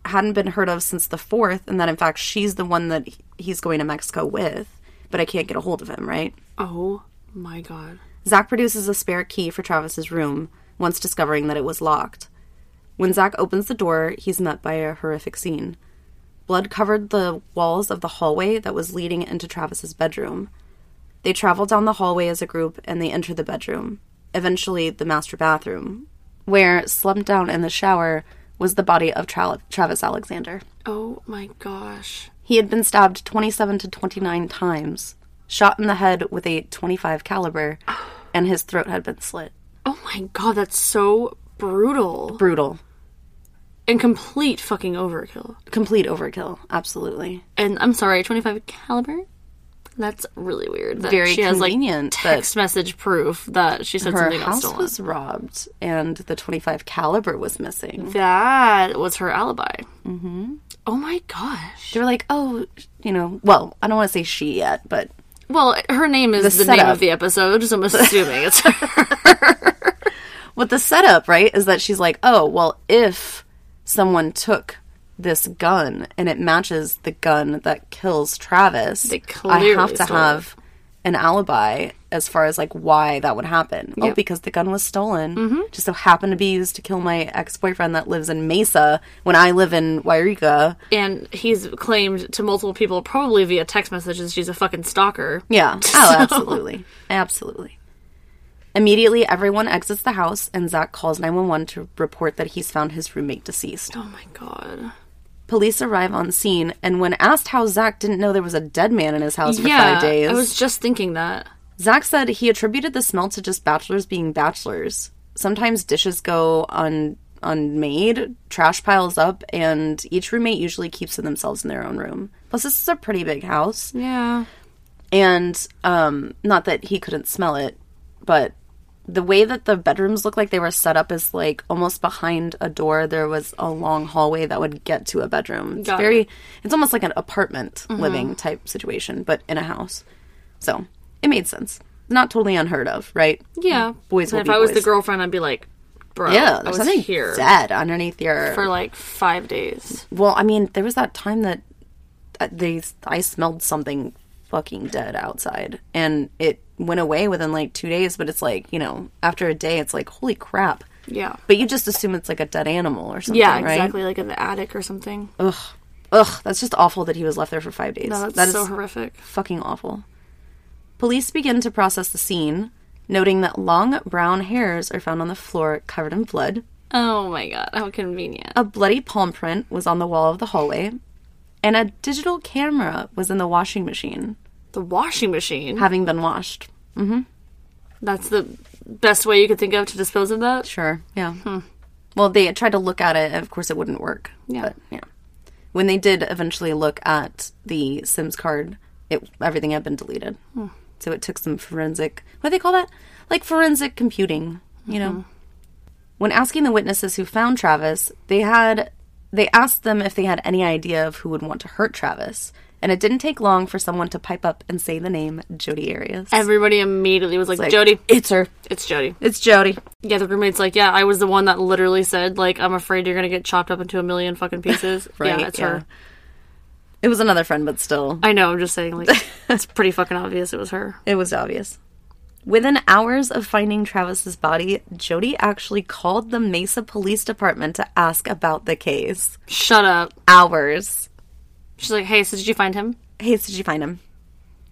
hadn't been heard of since the fourth, and that in fact she's the one that he's going to Mexico with, but I can't get a hold of him. Right? Oh my god. Zach produces a spare key for Travis's room, once discovering that it was locked. When Zach opens the door, he's met by a horrific scene. Blood covered the walls of the hallway that was leading into Travis's bedroom. They travel down the hallway as a group and they enter the bedroom, eventually the master bathroom, where slumped down in the shower was the body of Tra- Travis Alexander. Oh my gosh. He had been stabbed 27 to 29 times, shot in the head with a 25 caliber, and his throat had been slit. Oh my god, that's so brutal. Brutal. And complete fucking overkill. Complete overkill. Absolutely. And I'm sorry, 25 caliber? That's really weird. That Very she has like convenient text message proof that she said Her something got house stolen. was robbed and the 25 caliber was missing. That was her alibi. Mm-hmm. Oh my gosh. They were like, oh, you know, well, I don't want to say she yet, but Well, her name is The the, name setup. of the episode, so I'm assuming it's her. What the setup, right, is that she's like, oh, well, if someone took this gun and it matches the gun that kills Travis, I have to stole it. have an alibi as far as like why that would happen. Oh, because the gun was stolen. Mm-hmm. Just so happened to be used to kill my ex boyfriend that lives in Mesa when I live in Yreka. And he's claimed to multiple people, probably via text messages, she's a fucking stalker. Yeah. Oh, absolutely. Absolutely. Immediately, everyone exits the house, and Zach calls 911 to report that he's found his roommate deceased. Oh my god. Police arrive on scene, and when asked how Zach didn't know there was a dead man in his house for yeah, five days, I was just thinking that. Zach said he attributed the smell to just bachelors being bachelors. Sometimes dishes go un- unmade, trash piles up, and each roommate usually keeps to themselves in their own room. Plus, this is a pretty big house. Yeah. and um not that he couldn't smell it but the way that the bedrooms looked like they were set up is like almost behind a door there was a long hallway that would get to a bedroom. It's Got very it's almost like an apartment living type situation but in a house. So it made sense. Not totally unheard of right? Yeah. Boys And if I was the girlfriend, I'd be like, bro, yeah I there's was something here dead underneath your for like five days. well i mean there was that time that uh, they i smelled something fucking dead outside and it went away within like two days but it's like you know after a day it's like holy crap Yeah. but you just assume it's like a dead animal or something Yeah, right exactly. Like in the attic or something. ugh ugh that's just awful that he was left there for five days No, that's That is so horrific. fucking awful police begin to process the scene noting that long brown hairs are found on the floor covered in blood Oh my god, how convenient. A bloody palm print was on the wall of the hallway, and a digital camera was in the washing machine, The washing machine. having been washed. Mm-hmm. That's the best way you could think of to dispose of that. Sure, yeah. Hmm. Well, they tried to look at it, and of course, it wouldn't work. Yeah. But, yeah. When they did eventually look at the Sims card, it everything had been deleted. Hmm. So it took some forensic. What do they call that? Like forensic computing. You know. Mm-hmm. When asking the witnesses who found Travis, they had they asked them if they had any idea of who would want to hurt Travis, and it didn't take long for someone to pipe up and say the name Jodi Arias. Everybody immediately was like, Like, Jodi, it's her. it's Jodi. It's Jodi. Yeah, the roommate's like, yeah, I was the one that literally said, like, I'm afraid you're gonna get chopped up into a million fucking pieces. Right, Yeah, it's yeah. her. It was another friend, but still, I know, I'm just saying, like, it's pretty fucking obvious it was her. it was obvious. Within hours of finding Travis's body, Jodi actually called the Mesa Police Department to ask about the case. Shut up. Hours. She's like, hey, so did you find him? Hey, so did you find him?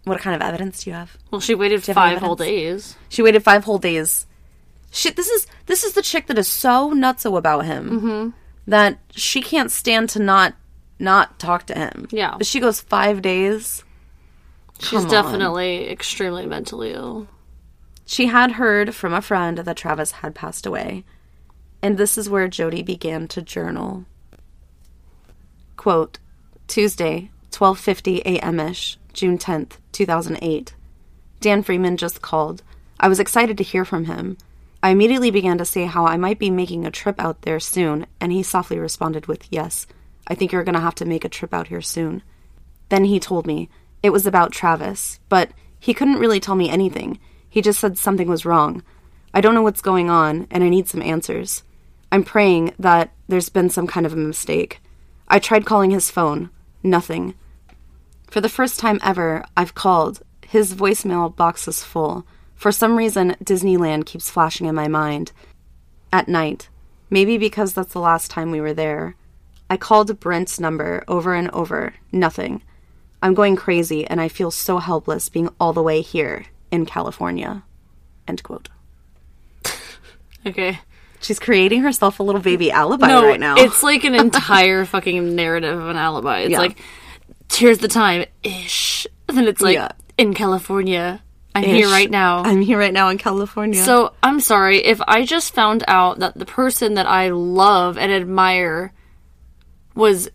What kind of evidence do you have? Well, she waited you have any five whole days. She waited five whole days. Shit, this is this is the chick that is so nutso about him Mm-hmm. that she can't stand to not not talk to him. Yeah. but she goes five days. She's Come on. definitely extremely mentally ill. She had heard from a friend that Travis had passed away, and this is where Jodi began to journal. Quote, Tuesday, 12:50 a.m.ish, June 10th, 2008. Dan Freeman just called. I was excited to hear from him. I immediately began to say how I might be making a trip out there soon, and he softly responded with, "Yes. I think you're going to have to make a trip out here soon." Then he told me it was about Travis, but he couldn't really tell me anything. He just said something was wrong. I don't know what's going on, and I need some answers. I'm praying that there's been some kind of a mistake. I tried calling his phone. Nothing. For the first time ever, I've called. His voicemail box is full. For some reason, Disneyland keeps flashing in my mind. At night. Maybe because that's the last time we were there. I called Brent's number over and over. Nothing. I'm going crazy, and I feel so helpless being all the way here in California. End quote. Okay. She's creating herself a little baby alibi No, right now. it's like an entire fucking narrative of an alibi. It's Yeah. like, here's the time, ish. Then it's like, Yeah. in California. I'm here right now. I'm here right now in California. So I'm sorry if I just found out that the person that I love and admire was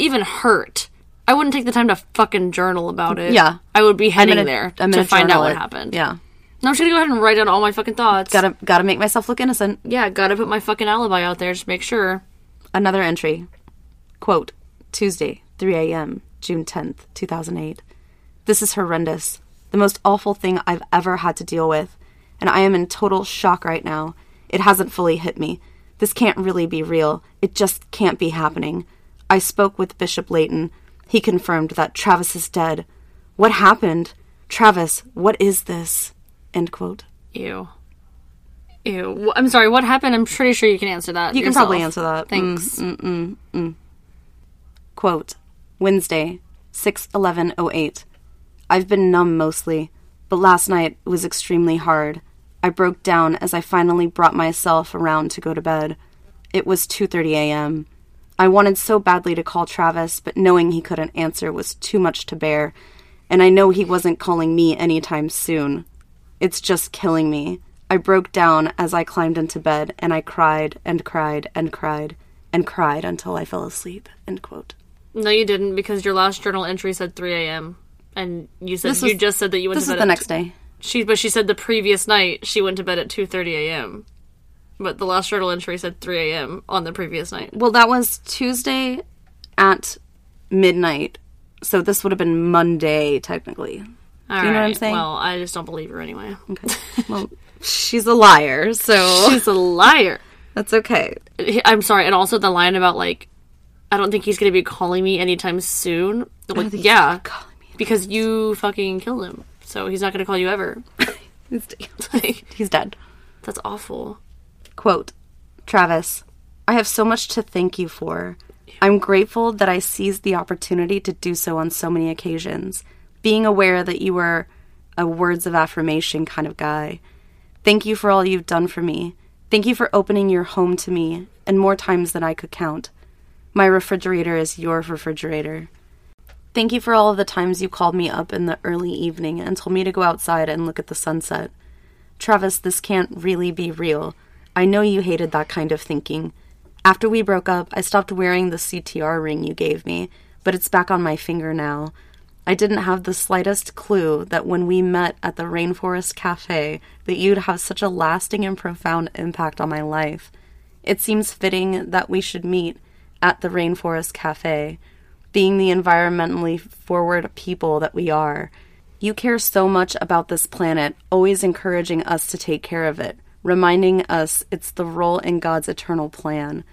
even hurt. I wouldn't take the time to fucking journal about it. Yeah. I would be heading gonna- there I'm to gonna find out what it. happened. Yeah. No, I'm just gonna go ahead and write down all my fucking thoughts. Gotta gotta make myself look innocent. yeah, gotta put my fucking alibi out there just to make sure. Another entry. Quote, Tuesday, 3 a.m., June 10th, 2008. This is horrendous. The most awful thing I've ever had to deal with. And I am in total shock right now. It hasn't fully hit me. This can't really be real. It just can't be happening. I spoke with Bishop Layton. He confirmed that Travis is dead. What happened? Travis, what is this? End quote. Ew. Ew. I'm sorry, what happened? I'm pretty sure you can answer that. You can probably answer that. Thanks. Mm, mm, mm, quote, Wednesday, 6 11 08. I've been numb mostly, but last night it was extremely hard. I broke down as I finally brought myself around to go to bed. It was 2:30 a.m. I wanted so badly to call Travis, but knowing he couldn't answer was too much to bear, and I know he wasn't calling me anytime soon. It's just killing me. I broke down as I climbed into bed, and I cried and cried and cried and cried until I fell asleep. End quote. No, you didn't because your last journal entry said 3 a.m. And you said This you just said that you went This to is bed the at next day. She, but she said the previous night she went to bed at 2:30 a.m. But the last journal entry said 3 a.m. on the previous night. Well, that was Tuesday at midnight. So this would have been Monday, technically. All you know what I'm saying? Well, I just don't believe her anyway. Okay. well, she's a liar, so She's a liar. that's okay. I'm sorry, and also the line about like, I don't think he's gonna be calling me anytime soon. Like, yeah, because you fucking killed him, so he's not gonna call you ever. He's, like, he's dead. that's awful. Quote Travis, I have so much to thank you for. I'm grateful that I seized the opportunity to do so on so many occasions, being aware that you were a words of affirmation kind of guy. Thank you for all you've done for me. Thank you for opening your home to me, and more times than I could count. My refrigerator is your refrigerator. Thank you for all of the times you called me up in the early evening and told me to go outside and look at the sunset. Travis, this can't really be real. I know you hated that kind of thinking. After we broke up, I stopped wearing the CTR ring you gave me, but it's back on my finger now. I didn't have the slightest clue that when we met at the Rainforest Cafe that you'd have such a lasting and profound impact on my life. It seems fitting that we should meet at the Rainforest Cafe, being the environmentally forward people that we are. You care so much about this planet, always encouraging us to take care of it, reminding us it's the role in God's eternal plan.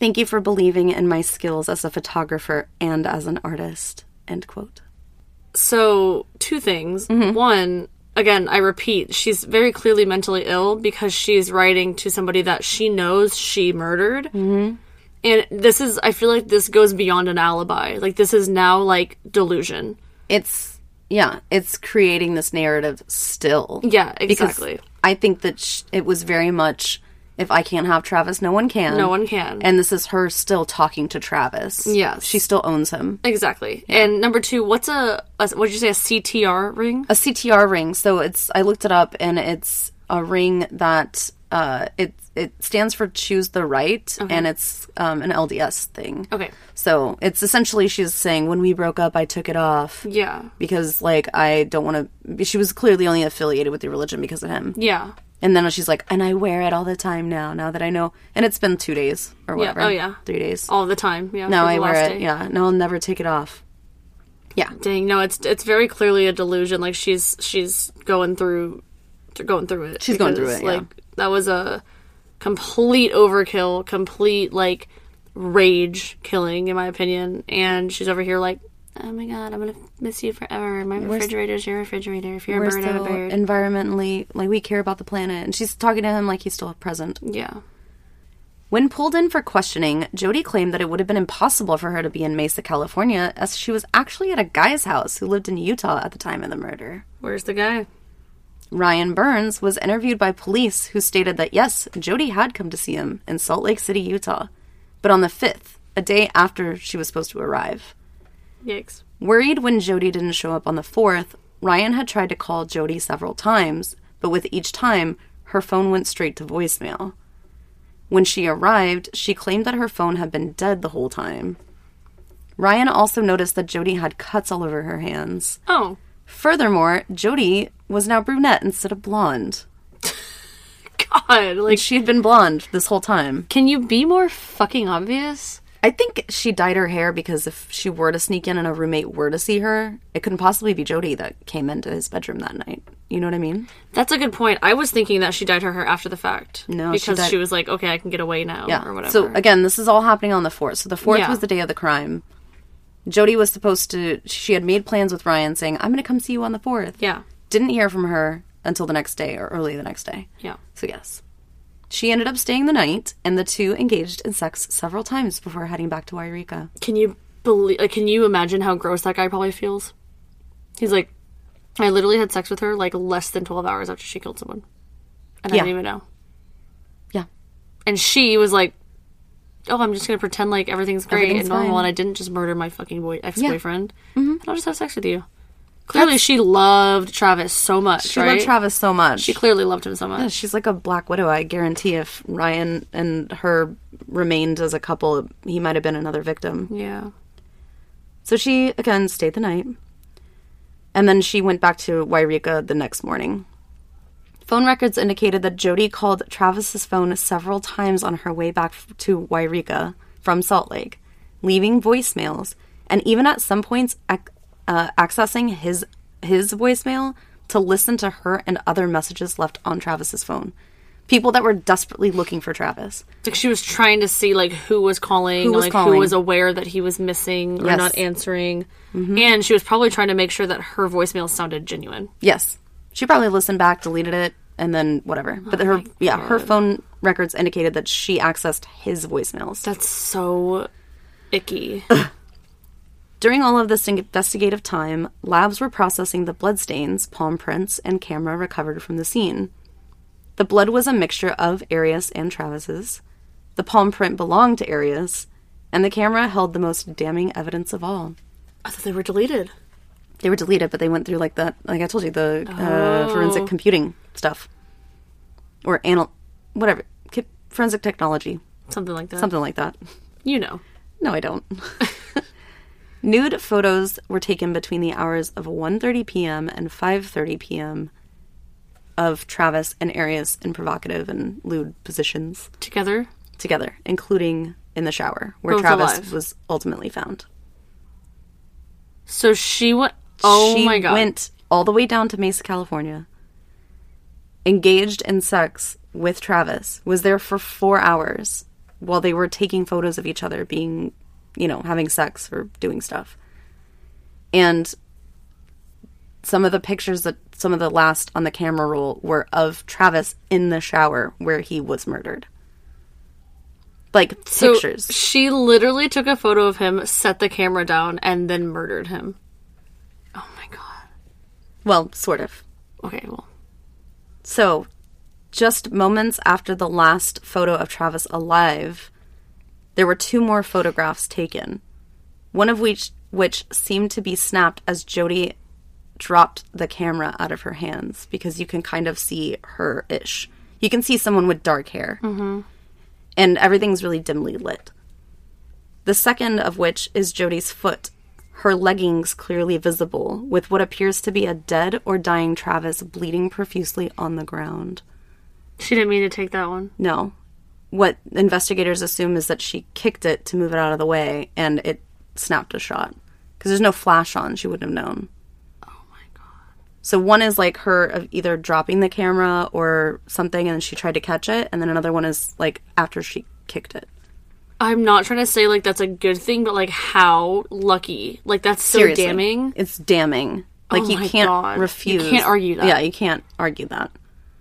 Thank you for believing in my skills as a photographer and as an artist. End quote. So, two things. One, again, I repeat, she's very clearly mentally ill because she's writing to somebody that she knows she murdered. Mm-hmm. And this is, I feel like this goes beyond an alibi. Like, this is now like delusion. It's, yeah, it's creating this narrative still. Yeah, Because exactly. I think that sh- it was very much if I can't have Travis, no one can. No one can. And this is her still talking to Travis. Yes. She still owns him. exactly. And number two, what's a, a what did you say, a CTR ring? a CTR ring. So it's I looked it up and it's a ring that uh it it stands for choose the right and it's um an LDS thing. Okay. So it's essentially she's saying when we broke up I took it off Yeah. because like I don't want to she was clearly only affiliated with the religion because of him. Yeah. And then she's like and I wear it all the time now now that I know and it's been 2 days or whatever. Oh, yeah. 3 days. All the time. Yeah. now I wear it. day. Yeah. Now I'll never take it off. Yeah. Dang, no, it's it's very clearly a delusion. Like she's she's going through, going through it. She's going through because, it, yeah. Like that was a complete overkill, complete like rage killing, in my opinion. And she's over here like, oh my god, I'm gonna miss you forever. My refrigerator's your refrigerator. If you're a bird, I'm a bird. environmentally like we care about the planet and she's talking to him like he's still a present. yeah. When pulled in for questioning, Jodi claimed that it would have been impossible for her to be in Mesa, California, as she was actually at a guy's house who lived in Utah at the time of the murder. Where's the guy? Ryan Burns was interviewed by police who stated that yes, Jodi had come to see him in Salt Lake City, Utah, but on the 5th, a day after she was supposed to arrive. Yikes. Worried when Jodi didn't show up on the 4th, Ryan had tried to call Jodi several times, but with each time, her phone went straight to voicemail. When she arrived, she claimed that her phone had been dead the whole time. Ryan also noticed that Jodi had cuts all over her hands. Oh, Furthermore, Jodi was now brunette instead of blonde. God! Like, She had been blonde this whole time. can you be more fucking obvious? I think she dyed her hair because if she were to sneak in and a roommate were to see her, it couldn't possibly be Jodi that came into his bedroom that night. You know what I mean? That's a good point. I was thinking that she dyed her hair after the fact. No, she because dyed- she, was like, okay, I can get away now, Yeah. or whatever. So again, this is all happening on the fourth. So the fourth Yeah. was the day of the crime. Jodi was supposed to. She had made plans with Ryan, saying, "I'm going to come see you on the 4th. yeah, Didn't hear from her until the next day or early the next day. yeah. So yes, she ended up staying the night, and the two engaged in sex several times before heading back to Yreka. Can you believe? Like, can you imagine how gross that guy probably feels? He's like, I literally had sex with her like less than twelve hours after she killed someone, and I Yeah. didn't even know. Yeah. And she was like, "Oh, I'm just gonna pretend like everything's great Everything's and normal, fine. and I didn't just murder my fucking boy ex boyfriend. Mm-hmm. And I'll just have sex with you." Clearly, she loved Travis so much. She right? loved Travis so much. She clearly loved him so much. Yeah, she's like a black widow. I guarantee if Ryan and her remained as a couple, he might have been another victim. Yeah. So she again stayed the night. And then she went back to Yreka the next morning. Phone records indicated that Jody called Travis's phone several times on her way back to Yreka from Salt Lake, leaving voicemails, and even at some points ac- uh, accessing his his voicemail to listen to her and other messages left on Travis's phone. People that were desperately looking for Travis. Like she was trying to see like who was calling, Who was like calling. who was aware that he was missing or Yes. not answering, and she was probably trying to make sure that her voicemail sounded genuine. Yes. She probably listened back, deleted it, and then whatever. But her yeah, her phone records indicated that she accessed his voicemails. That's so icky. During all of this investigative time, labs were processing the bloodstains, palm prints, and camera recovered from the scene. The blood was a mixture of Arias and Travis's. The palm print belonged to Arias, and the camera held the most damning evidence of all. I thought they were deleted. They were deleted, but they went through like that, like I told you, the uh, forensic computing stuff, or anal, whatever, forensic technology, Something like that. something like that. You know. No, I don't. Nude photos were taken between the hours of 1:30 p.m. and 5:30 p.m. of Travis and Arias in provocative and lewd positions Together. together, including in the shower where Both Travis alive. was ultimately found. So she went. Oh she my god. went all the way down to Mesa, California. Engaged in sex with Travis. Was there for four hours while they were taking photos of each other, being, you know, having sex or doing stuff. And some of the pictures that some of the last on the camera roll were of Travis in the shower where he was murdered. Like So pictures. she literally took a photo of him, set the camera down, and then murdered him. Oh my god. Well, sort of. Okay, well. So, just moments after the last photo of Travis alive, there were two more photographs taken. One of which which seemed to be snapped as Jodi dropped the camera out of her hands because you can kind of see her ish. You can see someone with dark hair. Mm-hmm. And everything's really dimly lit. The second of which is Jodi's foot, her leggings clearly visible, with what appears to be a dead or dying Travis bleeding profusely on the ground. She didn't mean to take that one. No. What investigators assume is that she kicked it to move it out of the way and it snapped a shot. Because there's no flash on, she wouldn't have known. Oh my god. So one is like her of either dropping the camera or something and she tried to catch it, and then another one is like after she kicked it. I'm not trying to say like that's a good thing, but like how lucky. Like that's so Seriously. damning. It's damning. Oh like Oh you can't God. You can't argue that. Yeah, you can't argue that.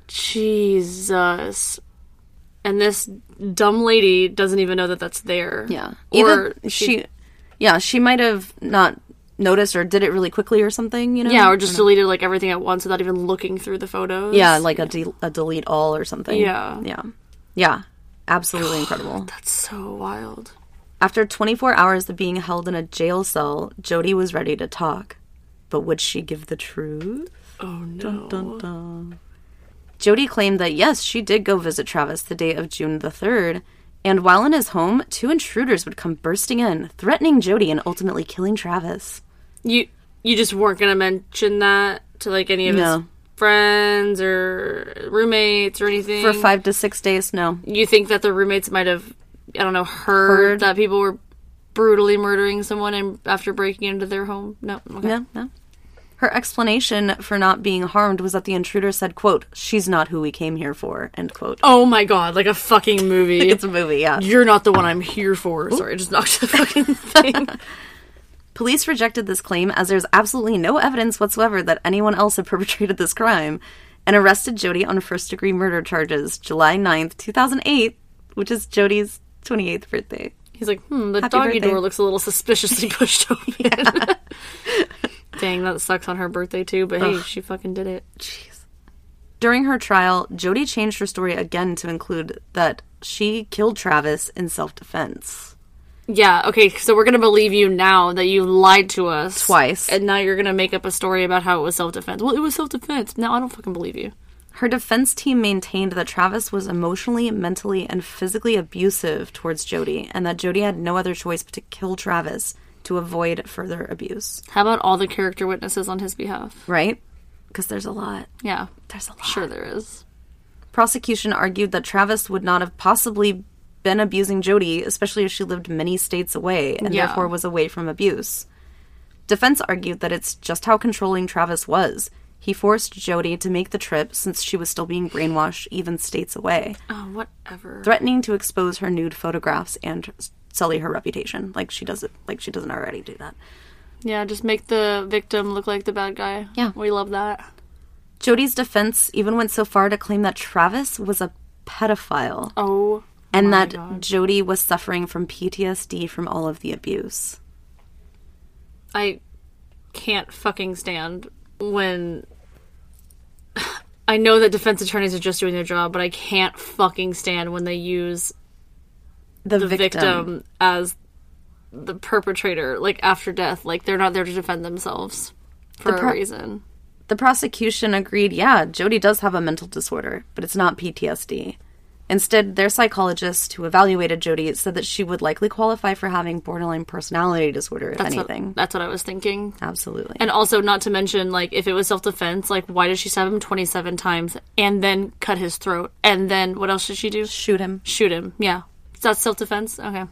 Jesus. And this dumb lady doesn't even know that that's there. Yeah. Or Either she, yeah, she might have not noticed or did it really quickly or something, you know? Yeah, or just deleted like everything at once without even looking through the photos. Yeah, like a, de- a delete all or something. Yeah. Yeah. Yeah. Absolutely incredible. That's so wild. After 24 hours of being held in a jail cell, Jodi was ready to talk. But would she give the truth? Oh no. Dun, dun. Jodi claimed that yes, she did go visit Travis the day of June the 3rd, and while in his home, two intruders would come bursting in, threatening Jodi and ultimately killing Travis. You you just weren't gonna mention that to like any of his friends or roommates or anything. For five to six days, no. you think that the roommates might have I don't know heard, Heard. that people were brutally murdering someone and after breaking into their home? No. Okay. No, no. Her explanation for not being harmed was that the intruder said, quote, she's not who we came here for, end quote. Oh my god, like a fucking movie. It's a movie, yeah. You're not the one I'm here for. Sorry, I just knocked the fucking thing. Police rejected this claim as there's absolutely no evidence whatsoever that anyone else had perpetrated this crime and arrested Jodi on first degree murder charges July 9th, 2008, which is Jodi's 28th birthday. He's like, hmm, the Happy doggy birthday. door looks a little suspiciously pushed open. Dang, that sucks on her birthday too, but hey, she fucking did it. Jeez. During her trial, Jodi changed her story again to include that she killed Travis in self defense. Yeah, okay, so we're gonna believe you now that you lied to us. Twice. And now you're gonna make up a story about how it was self defense. Well, it was self defense. Now I don't fucking believe you. Her defense team maintained that Travis was emotionally, mentally, and physically abusive towards Jodi, and that Jodi had no other choice but to kill Travis to avoid further abuse. How about all the character witnesses on his behalf? Right? Because there's a lot. Yeah. There's a lot. Sure there is. Prosecution argued that Travis would not have possibly been abusing Jodi, especially as she lived many states away and Yeah. therefore was away from abuse. Defense argued that it's just how controlling Travis was. He forced Jodi to make the trip since she was still being brainwashed even states away, Oh, whatever. threatening to expose her nude photographs and sully her reputation. Like she does it like she doesn't already do that. Yeah, just make the victim look like the bad guy. Yeah. We love that. Jodi's defense even went so far to claim that Travis was a pedophile. Oh. and my that God. Jodi was suffering from PTSD from all of the abuse. I can't fucking stand when I know that defense attorneys are just doing their job, but I can't fucking stand when they use The, the victim. victim, as the perpetrator, like after death. Like they're not there to defend themselves for pro- a reason. The prosecution agreed, yeah, Jodi does have a mental disorder, but it's not PTSD. Instead, their psychologist who evaluated Jodi said that she would likely qualify for having borderline personality disorder, if That's what- anything. that's what I was thinking. Absolutely. And also, not to mention, like, if it was self defense, like, why did she stab him 27 times and then cut his throat? And then what else did she do? Shoot him. Shoot him. Yeah. Is that self defense? Okay.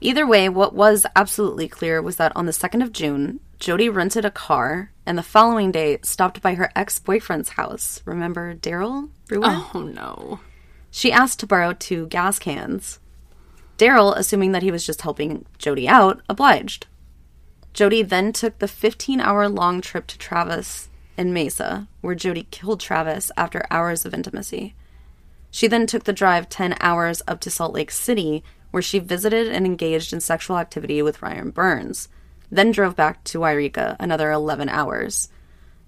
Either way, what was absolutely clear was that on the 2nd of June, Jodi rented a car and the following day stopped by her ex boyfriend's house. Remember Daryl Brewer? Oh, no. She asked to borrow two gas cans. Daryl, assuming that he was just helping Jodi out, obliged. Jodi then took the 15 hour long trip to Travis in Mesa, where Jodi killed Travis after hours of intimacy. She then took the drive 10 hours up to Salt Lake City, where she visited and engaged in sexual activity with Ryan Burns, then drove back to Yreka another 11 hours.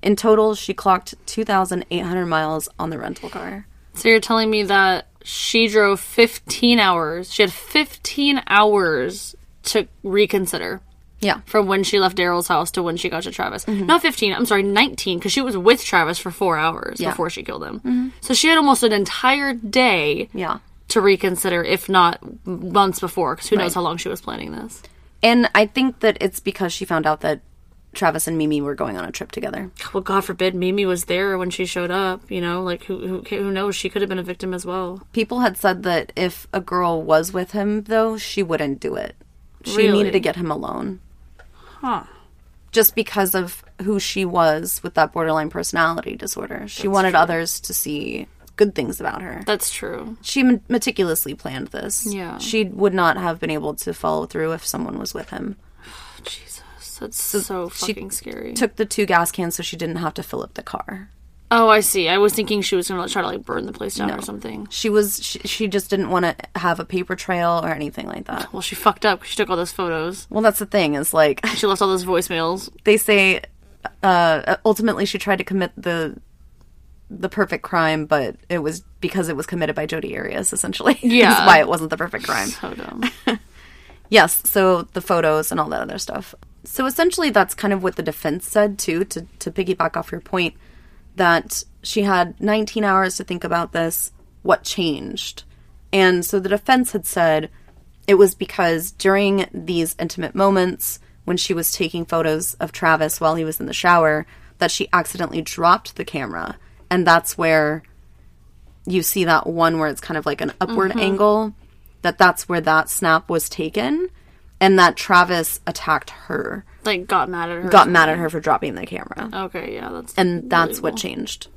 In total, she clocked 2,800 miles on the rental car. So you're telling me that she drove 15 hours. She had 15 hours to reconsider Yeah. from when she left Daryl's house to when she got to Travis. Mm-hmm. Not 15, I'm sorry, 19, because she was with Travis for four hours Yeah. before she killed him. Mm-hmm. So she had almost an entire day Yeah. to reconsider, if not months before, because who knows how long she was planning this. And I think that it's because she found out that Travis and Mimi were going on a trip together. Well, God forbid Mimi was there when she showed up. You know, like who who who knows? She could have been a victim as well. People had said that if a girl was with him, though, she wouldn't do it. She Really? needed to get him alone. Huh. Just because of who she was with that borderline personality disorder. She wanted others to see good things about her. That's true. She m- meticulously planned this. Yeah. She would not have been able to follow through if someone was with him. Jesus, that's so, she fucking scary. Took the two gas cans so she didn't have to fill up the car. Oh, I see. I was thinking she was gonna try to like burn the place down or something. She was she, she just didn't want to have a paper trail or anything like that. Well, she fucked up. 'cause She took all those photos. Well, that's the thing is like She left all those voicemails. they say uh ultimately she tried to commit the the perfect crime, but it was because it was committed by Jodi Arias essentially. Yeah. Is why it wasn't the perfect crime. So dumb. Yes, so the photos and all that other stuff. So essentially that's kind of what the defense said too to to piggyback off your point that she had 19 hours to think about this, what changed. And so the defense had said it was because during these intimate moments when she was taking photos of Travis while he was in the shower that she accidentally dropped the camera. And that's where you see that one where it's kind of like an upward mm-hmm. angle that that's where that snap was taken and that Travis attacked her, Like got mad at her. got mad at her for dropping the camera. Okay, yeah, that's and that's what changed.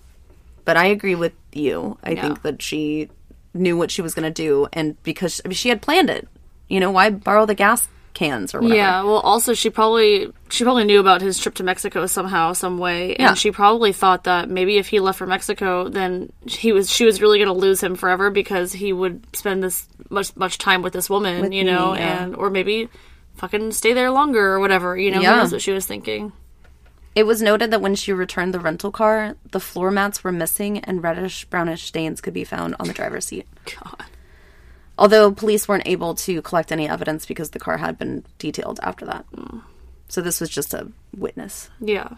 But I agree with you. I Yeah. think that she knew what she was going to do, and because I mean, she had planned it, you know, why borrow the gas cans or whatever? Yeah, well, also she probably she probably knew about his trip to Mexico somehow, some way, and Yeah. she probably thought that maybe if he left for Mexico, then he was she was really going to lose him forever because he would spend this much much time with this woman, With you me, know, yeah. and or maybe fucking stay there longer or whatever, you know. Yeah. Who knows what she was thinking? It was noted that when she returned the rental car, the floor mats were missing and reddish brownish stains could be found on the driver's seat. God. Although police weren't able to collect any evidence because the car had been detailed after that. Mm. So this was just a witness. Yeah,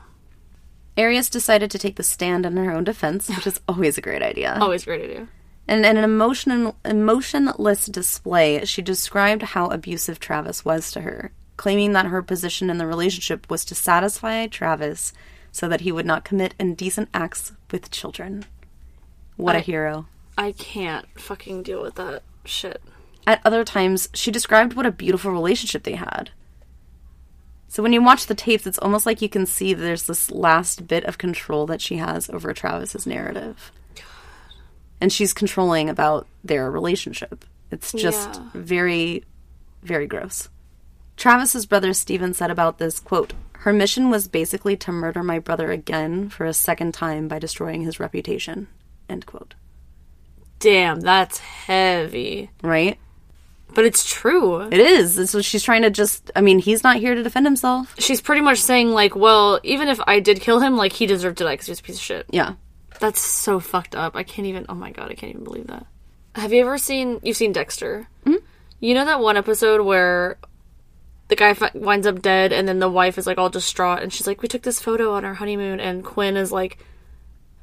Arias decided to take the stand in her own defense, which is always a great idea. always great to And in an emotion, emotionless display, she described how abusive Travis was to her, claiming that her position in the relationship was to satisfy Travis so that he would not commit indecent acts with children. What a I- hero. I can't fucking deal with that shit. At other times, she described what a beautiful relationship they had. So when you watch the tapes, it's almost like you can see there's this last bit of control that she has over Travis's narrative. And she's controlling about their relationship. It's just Yeah. very, very gross. Travis's brother Steven said about this quote, her mission was basically to murder my brother again for a second time by destroying his reputation. End quote. Damn, that's heavy. Right? But it's true. It is. So she's trying to just, I mean, he's not here to defend himself. She's pretty much saying like, well, even if I did kill him, like he deserved to die because he was a piece of shit. Yeah. That's so fucked up. I can't even. Oh my god, I can't even believe that. Have you ever seen? You've seen Dexter. Mm-hmm. You know that one episode where the guy winds up dead, and then the wife is like all distraught, and she's like, "We took this photo on our honeymoon," and Quinn is like,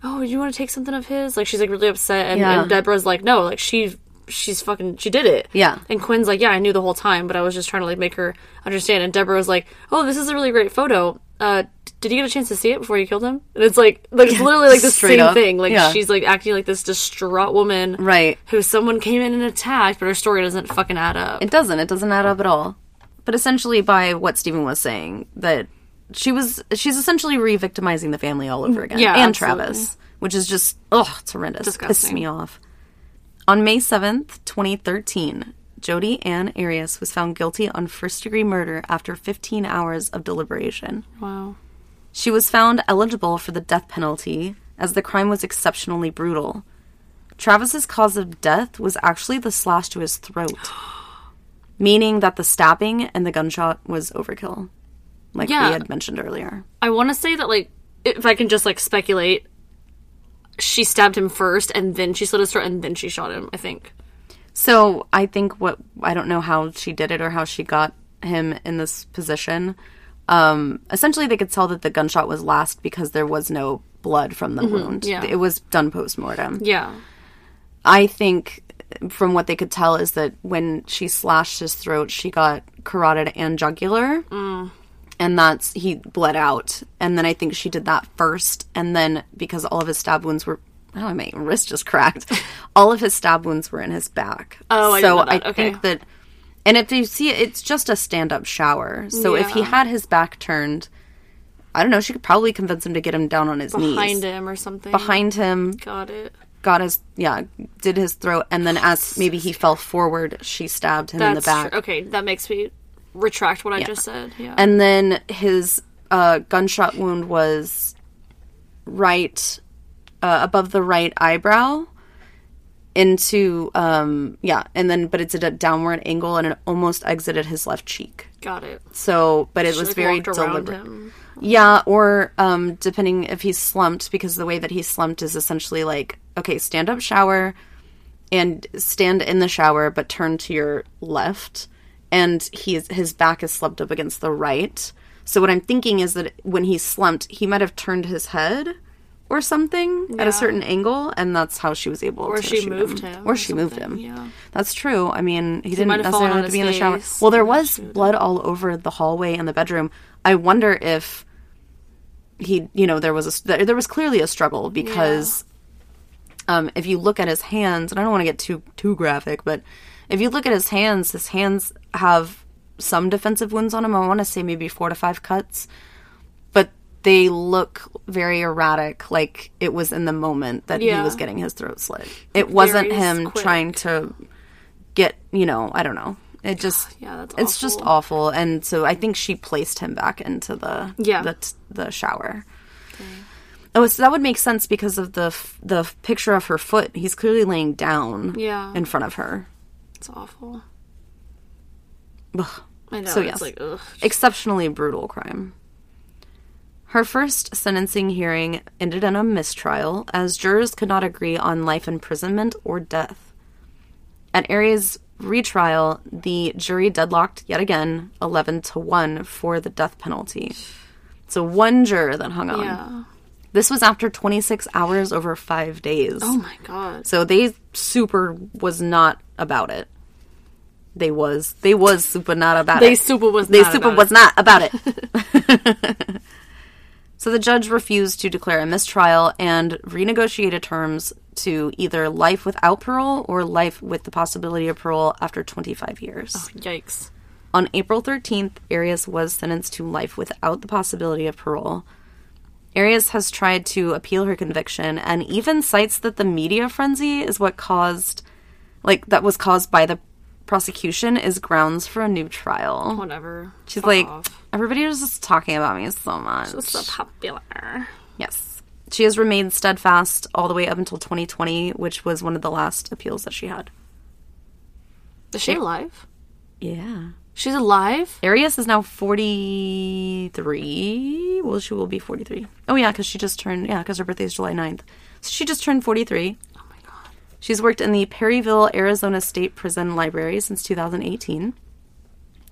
"Oh, you want to take something of his?" Like she's like really upset, and, Yeah. and Deborah's like, "No, like she." She's fucking. She did it. Yeah. And Quinn's like, yeah, I knew the whole time, but I was just trying to like make her understand. And Deborah was like, oh, this is a really great photo. Uh, did you get a chance to see it before you killed him? And it's like, like it's literally like the same up. thing. Like Yeah. she's like acting like this distraught woman, Right. Who someone came in and attacked, but her story doesn't fucking add up. It doesn't. It doesn't add up at all. But essentially, by what Steven was saying, that she was, she's essentially re victimizing the family all over mm, again. Yeah, And absolutely. Travis, which is just, ugh, it's horrendous. Pisses Disgusting. me off. On May 7th, 2013, Jodi Ann Arias was found guilty on first degree murder after 15 hours of deliberation. wow. She was found eligible for the death penalty as the crime was exceptionally brutal. Travis's cause of death was actually the slash to his throat, meaning that the stabbing and the gunshot was overkill, like Yeah. we had mentioned earlier. I want to say that like, if I can just like speculate, she stabbed him first, and then she slit his throat, and then she shot him. I think. So I think what I don't know how she did it or how she got him in this position. Um, essentially, they could tell that the gunshot was last because there was no blood from the wound. yeah. It was done post mortem. Yeah. I think from what they could tell is that when she slashed his throat, she got carotid and jugular. And that's, he bled out. And then I think she did that first. And then because all of his stab wounds were, oh, my wrist just cracked. all of his stab wounds were in his back. Oh, I so didn't know that. I Okay. think that, and if you see it, it's just a stand up shower. So if he had his back turned, I don't know, she could probably convince him to get him down on his Behind knees. Behind him or something. Behind him, Got it. got his yeah did his throat and then as maybe he fell forward she stabbed him in the back true. Okay, that makes me retract what I just said. Yeah. and then his uh, gunshot wound was right uh, above the right eyebrow into um yeah and then but it's at a downward angle and it almost exited his left cheek Got it. so but it She, was like, very deliberate him. Yeah, or um, depending if he's slumped, because the way that he's slumped is essentially like, okay, stand up shower and stand in the shower, but turn to your left, and he's his back is slumped up against the right. So what I'm thinking is that when he's slumped, he might have turned his head or something at a certain angle, and that's how she was able Or to she moved him. him or or she moved him. yeah. That's true. I mean, he, didn't have fallen necessarily have to be in the shower. Well, there was blood all over the hallway and the bedroom. I wonder if he, you know, there was a there was clearly a struggle because um, if you look at his hands, and I don't want to get too too graphic, but if you look at his hands, his hands have some defensive wounds on him. I want to say maybe four to five cuts, they look very erratic. Like it was in the moment that he was getting his throat slit. It wasn't him quick. trying to get, you know, I don't know. It just Yeah, that's it's just awful. awful. And so I think she placed him back into the Yeah. the the shower. Oh, so that would make sense because of the f- the picture of her foot. He's clearly laying down Yeah. in front of her. It's awful. Ugh. I know. So, it's yes. like. Exceptionally brutal crime. Her first sentencing hearing ended in a mistrial as jurors could not agree on life imprisonment or death. At Arias' retrial, the jury deadlocked yet again 11 to 1 for the death penalty. So one juror that hung on. Yeah. This was after 26 hours over 5 days. Oh my god. So they super was not about it. They was they was super not about it. They it. super was they super was not about it. so the judge refused to declare a mistrial and renegotiated terms to either life without parole or life with the possibility of parole after 25 years. Oh, yikes. On April 13th, Arias was sentenced to life without the possibility of parole. Arias has tried to appeal her conviction and even cites that the media frenzy is what caused, like, that was caused by the prosecution is grounds for a new trial. Whatever. She's Fuck like, off. everybody is just talking about me so much. It's so popular. Yes. She has remained steadfast all the way up until 2020, which was one of the last appeals that she had. Is she alive? Yeah. She's alive? Arias is now 43. Well, she will be 43. Oh, yeah, because she just turned, yeah, because her birthday is July 9th. So she just turned 43. She's worked in the Perryville, Arizona State Prison Library since 2018.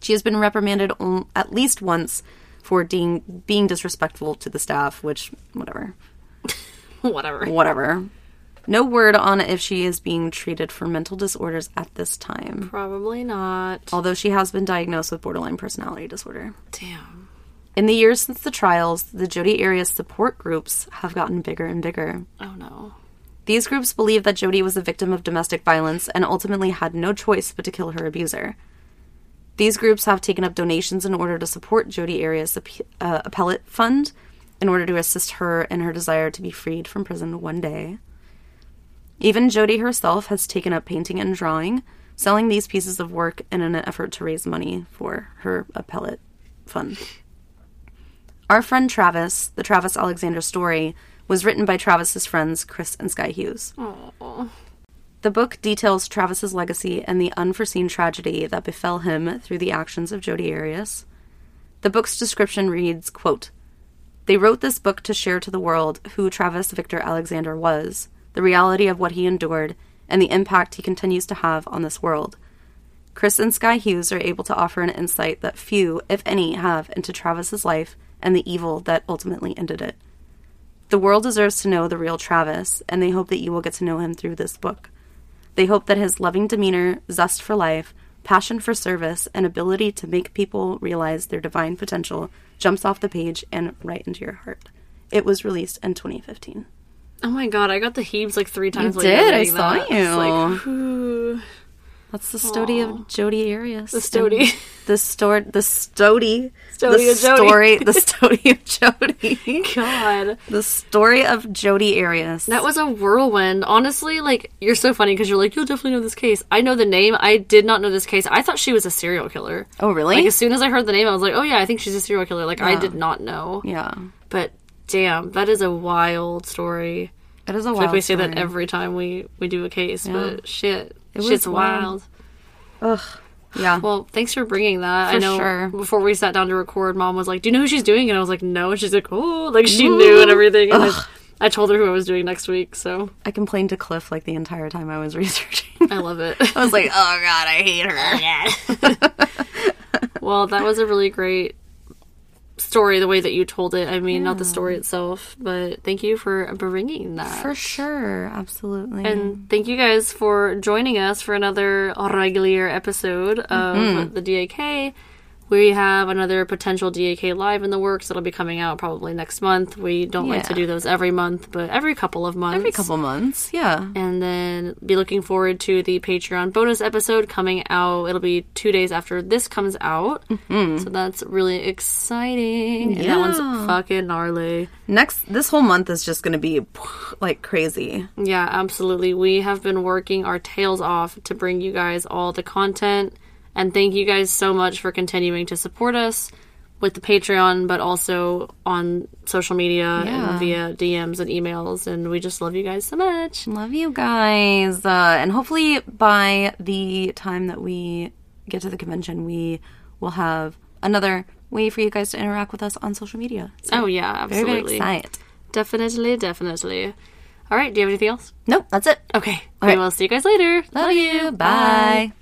She has been reprimanded at least once for being, being disrespectful to the staff, which, whatever. Whatever. Whatever. No word on if she is being treated for mental disorders at this time, Probably not. although she has been diagnosed with borderline personality disorder. Damn. In the years since the trials, the Jodi Arias support groups have gotten bigger and bigger. Oh no. These groups believe that Jodi was a victim of domestic violence and ultimately had no choice but to kill her abuser. These groups have taken up donations in order to support Jodi Arias' uh, appellate fund in order to assist her in her desire to be freed from prison one day. Even Jodi herself has taken up painting and drawing, selling these pieces of work in an effort to raise money for her appellate fund. Our friend Travis, the Travis Alexander story, was written by Travis's friends Chris and Sky Hughes. Oh. The book details Travis's legacy and the unforeseen tragedy that befell him through the actions of Jodi Arias. The book's description reads, quote, They wrote this book to share to the world who Travis Victor Alexander was, the reality of what he endured, and the impact he continues to have on this world. Chris and Sky Hughes are able to offer an insight that few, if any, have into Travis's life and the evil that ultimately ended it. The world deserves to know the real Travis, and they hope that you will get to know him through this book. They hope that his loving demeanor, zest for life, passion for service, and ability to make people realize their divine potential jumps off the page and right into your heart. It was released in 2015. Oh my god, I got the heaves like three times. You did, I saw that. you. It's like. That's the story of Jodi Arias. The stody. The story. The stody. Stody the of Jodi. story. The story of Jodi. God. the story of Jodi Arias. That was a whirlwind. Honestly, like, you're so funny because you're like, you'll definitely know this case. I know the name. I did not know this case. I thought she was a serial killer. oh really? Like, as soon as I heard the name, I was like, oh yeah, I think she's a serial killer. Like, I did not know. yeah. But damn, that is a wild story. It is a wild like we say story. that every time we, we do a case, but shit. Was Shit's wild. wild. Ugh. Yeah. Well, thanks for bringing that. I know sure. before we sat down to record, mom was like, "Do you know who she's doing?" And I was like, "No." And she's like, "Oh, like she knew and everything." And I, I told her who I was doing next week, so I complained to Cliff like the entire time I was researching. I love it. I was like, oh god, I hate her. well, that was a really great story. The way that you told it. I mean, not the story itself, but thank you for bringing that. For sure, absolutely. and thank you guys for joining us for another regular episode of Mm-hmm. the DAK. We have another potential DAK live in the works that'll be coming out probably next month. We don't like to do those every month, but every couple of months. Every couple months. Yeah. And then be looking forward to the Patreon bonus episode coming out. It'll be two days after this comes out. So that's really exciting. And that one's Mm-hmm. Fucking gnarly. Next, this whole month is just going to be like crazy. Yeah, absolutely. We have been working our tails off to bring you guys all the content. And thank you guys so much for continuing to support us with the Patreon, but also on social media Yeah. and via DMs and emails. And we just love you guys so much. Love you guys. Uh, and hopefully by the time that we get to the convention, we will have another way for you guys to interact with us on social media. So Oh, yeah, absolutely. very excited. Definitely, definitely. All right, do you have anything else? Nope, that's it. Okay. All We right. will see you guys later. Love you. Bye.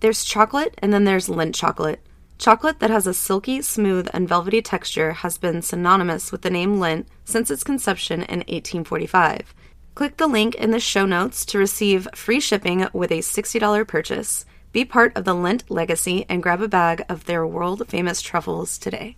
There's chocolate and then there's Lindt chocolate. Chocolate that has a silky, smooth, and velvety texture has been synonymous with the name Lindt since its conception in 1845. Click the link in the show notes to receive free shipping with a $60 purchase. Be part of the Lindt legacy and grab a bag of their world famous truffles today.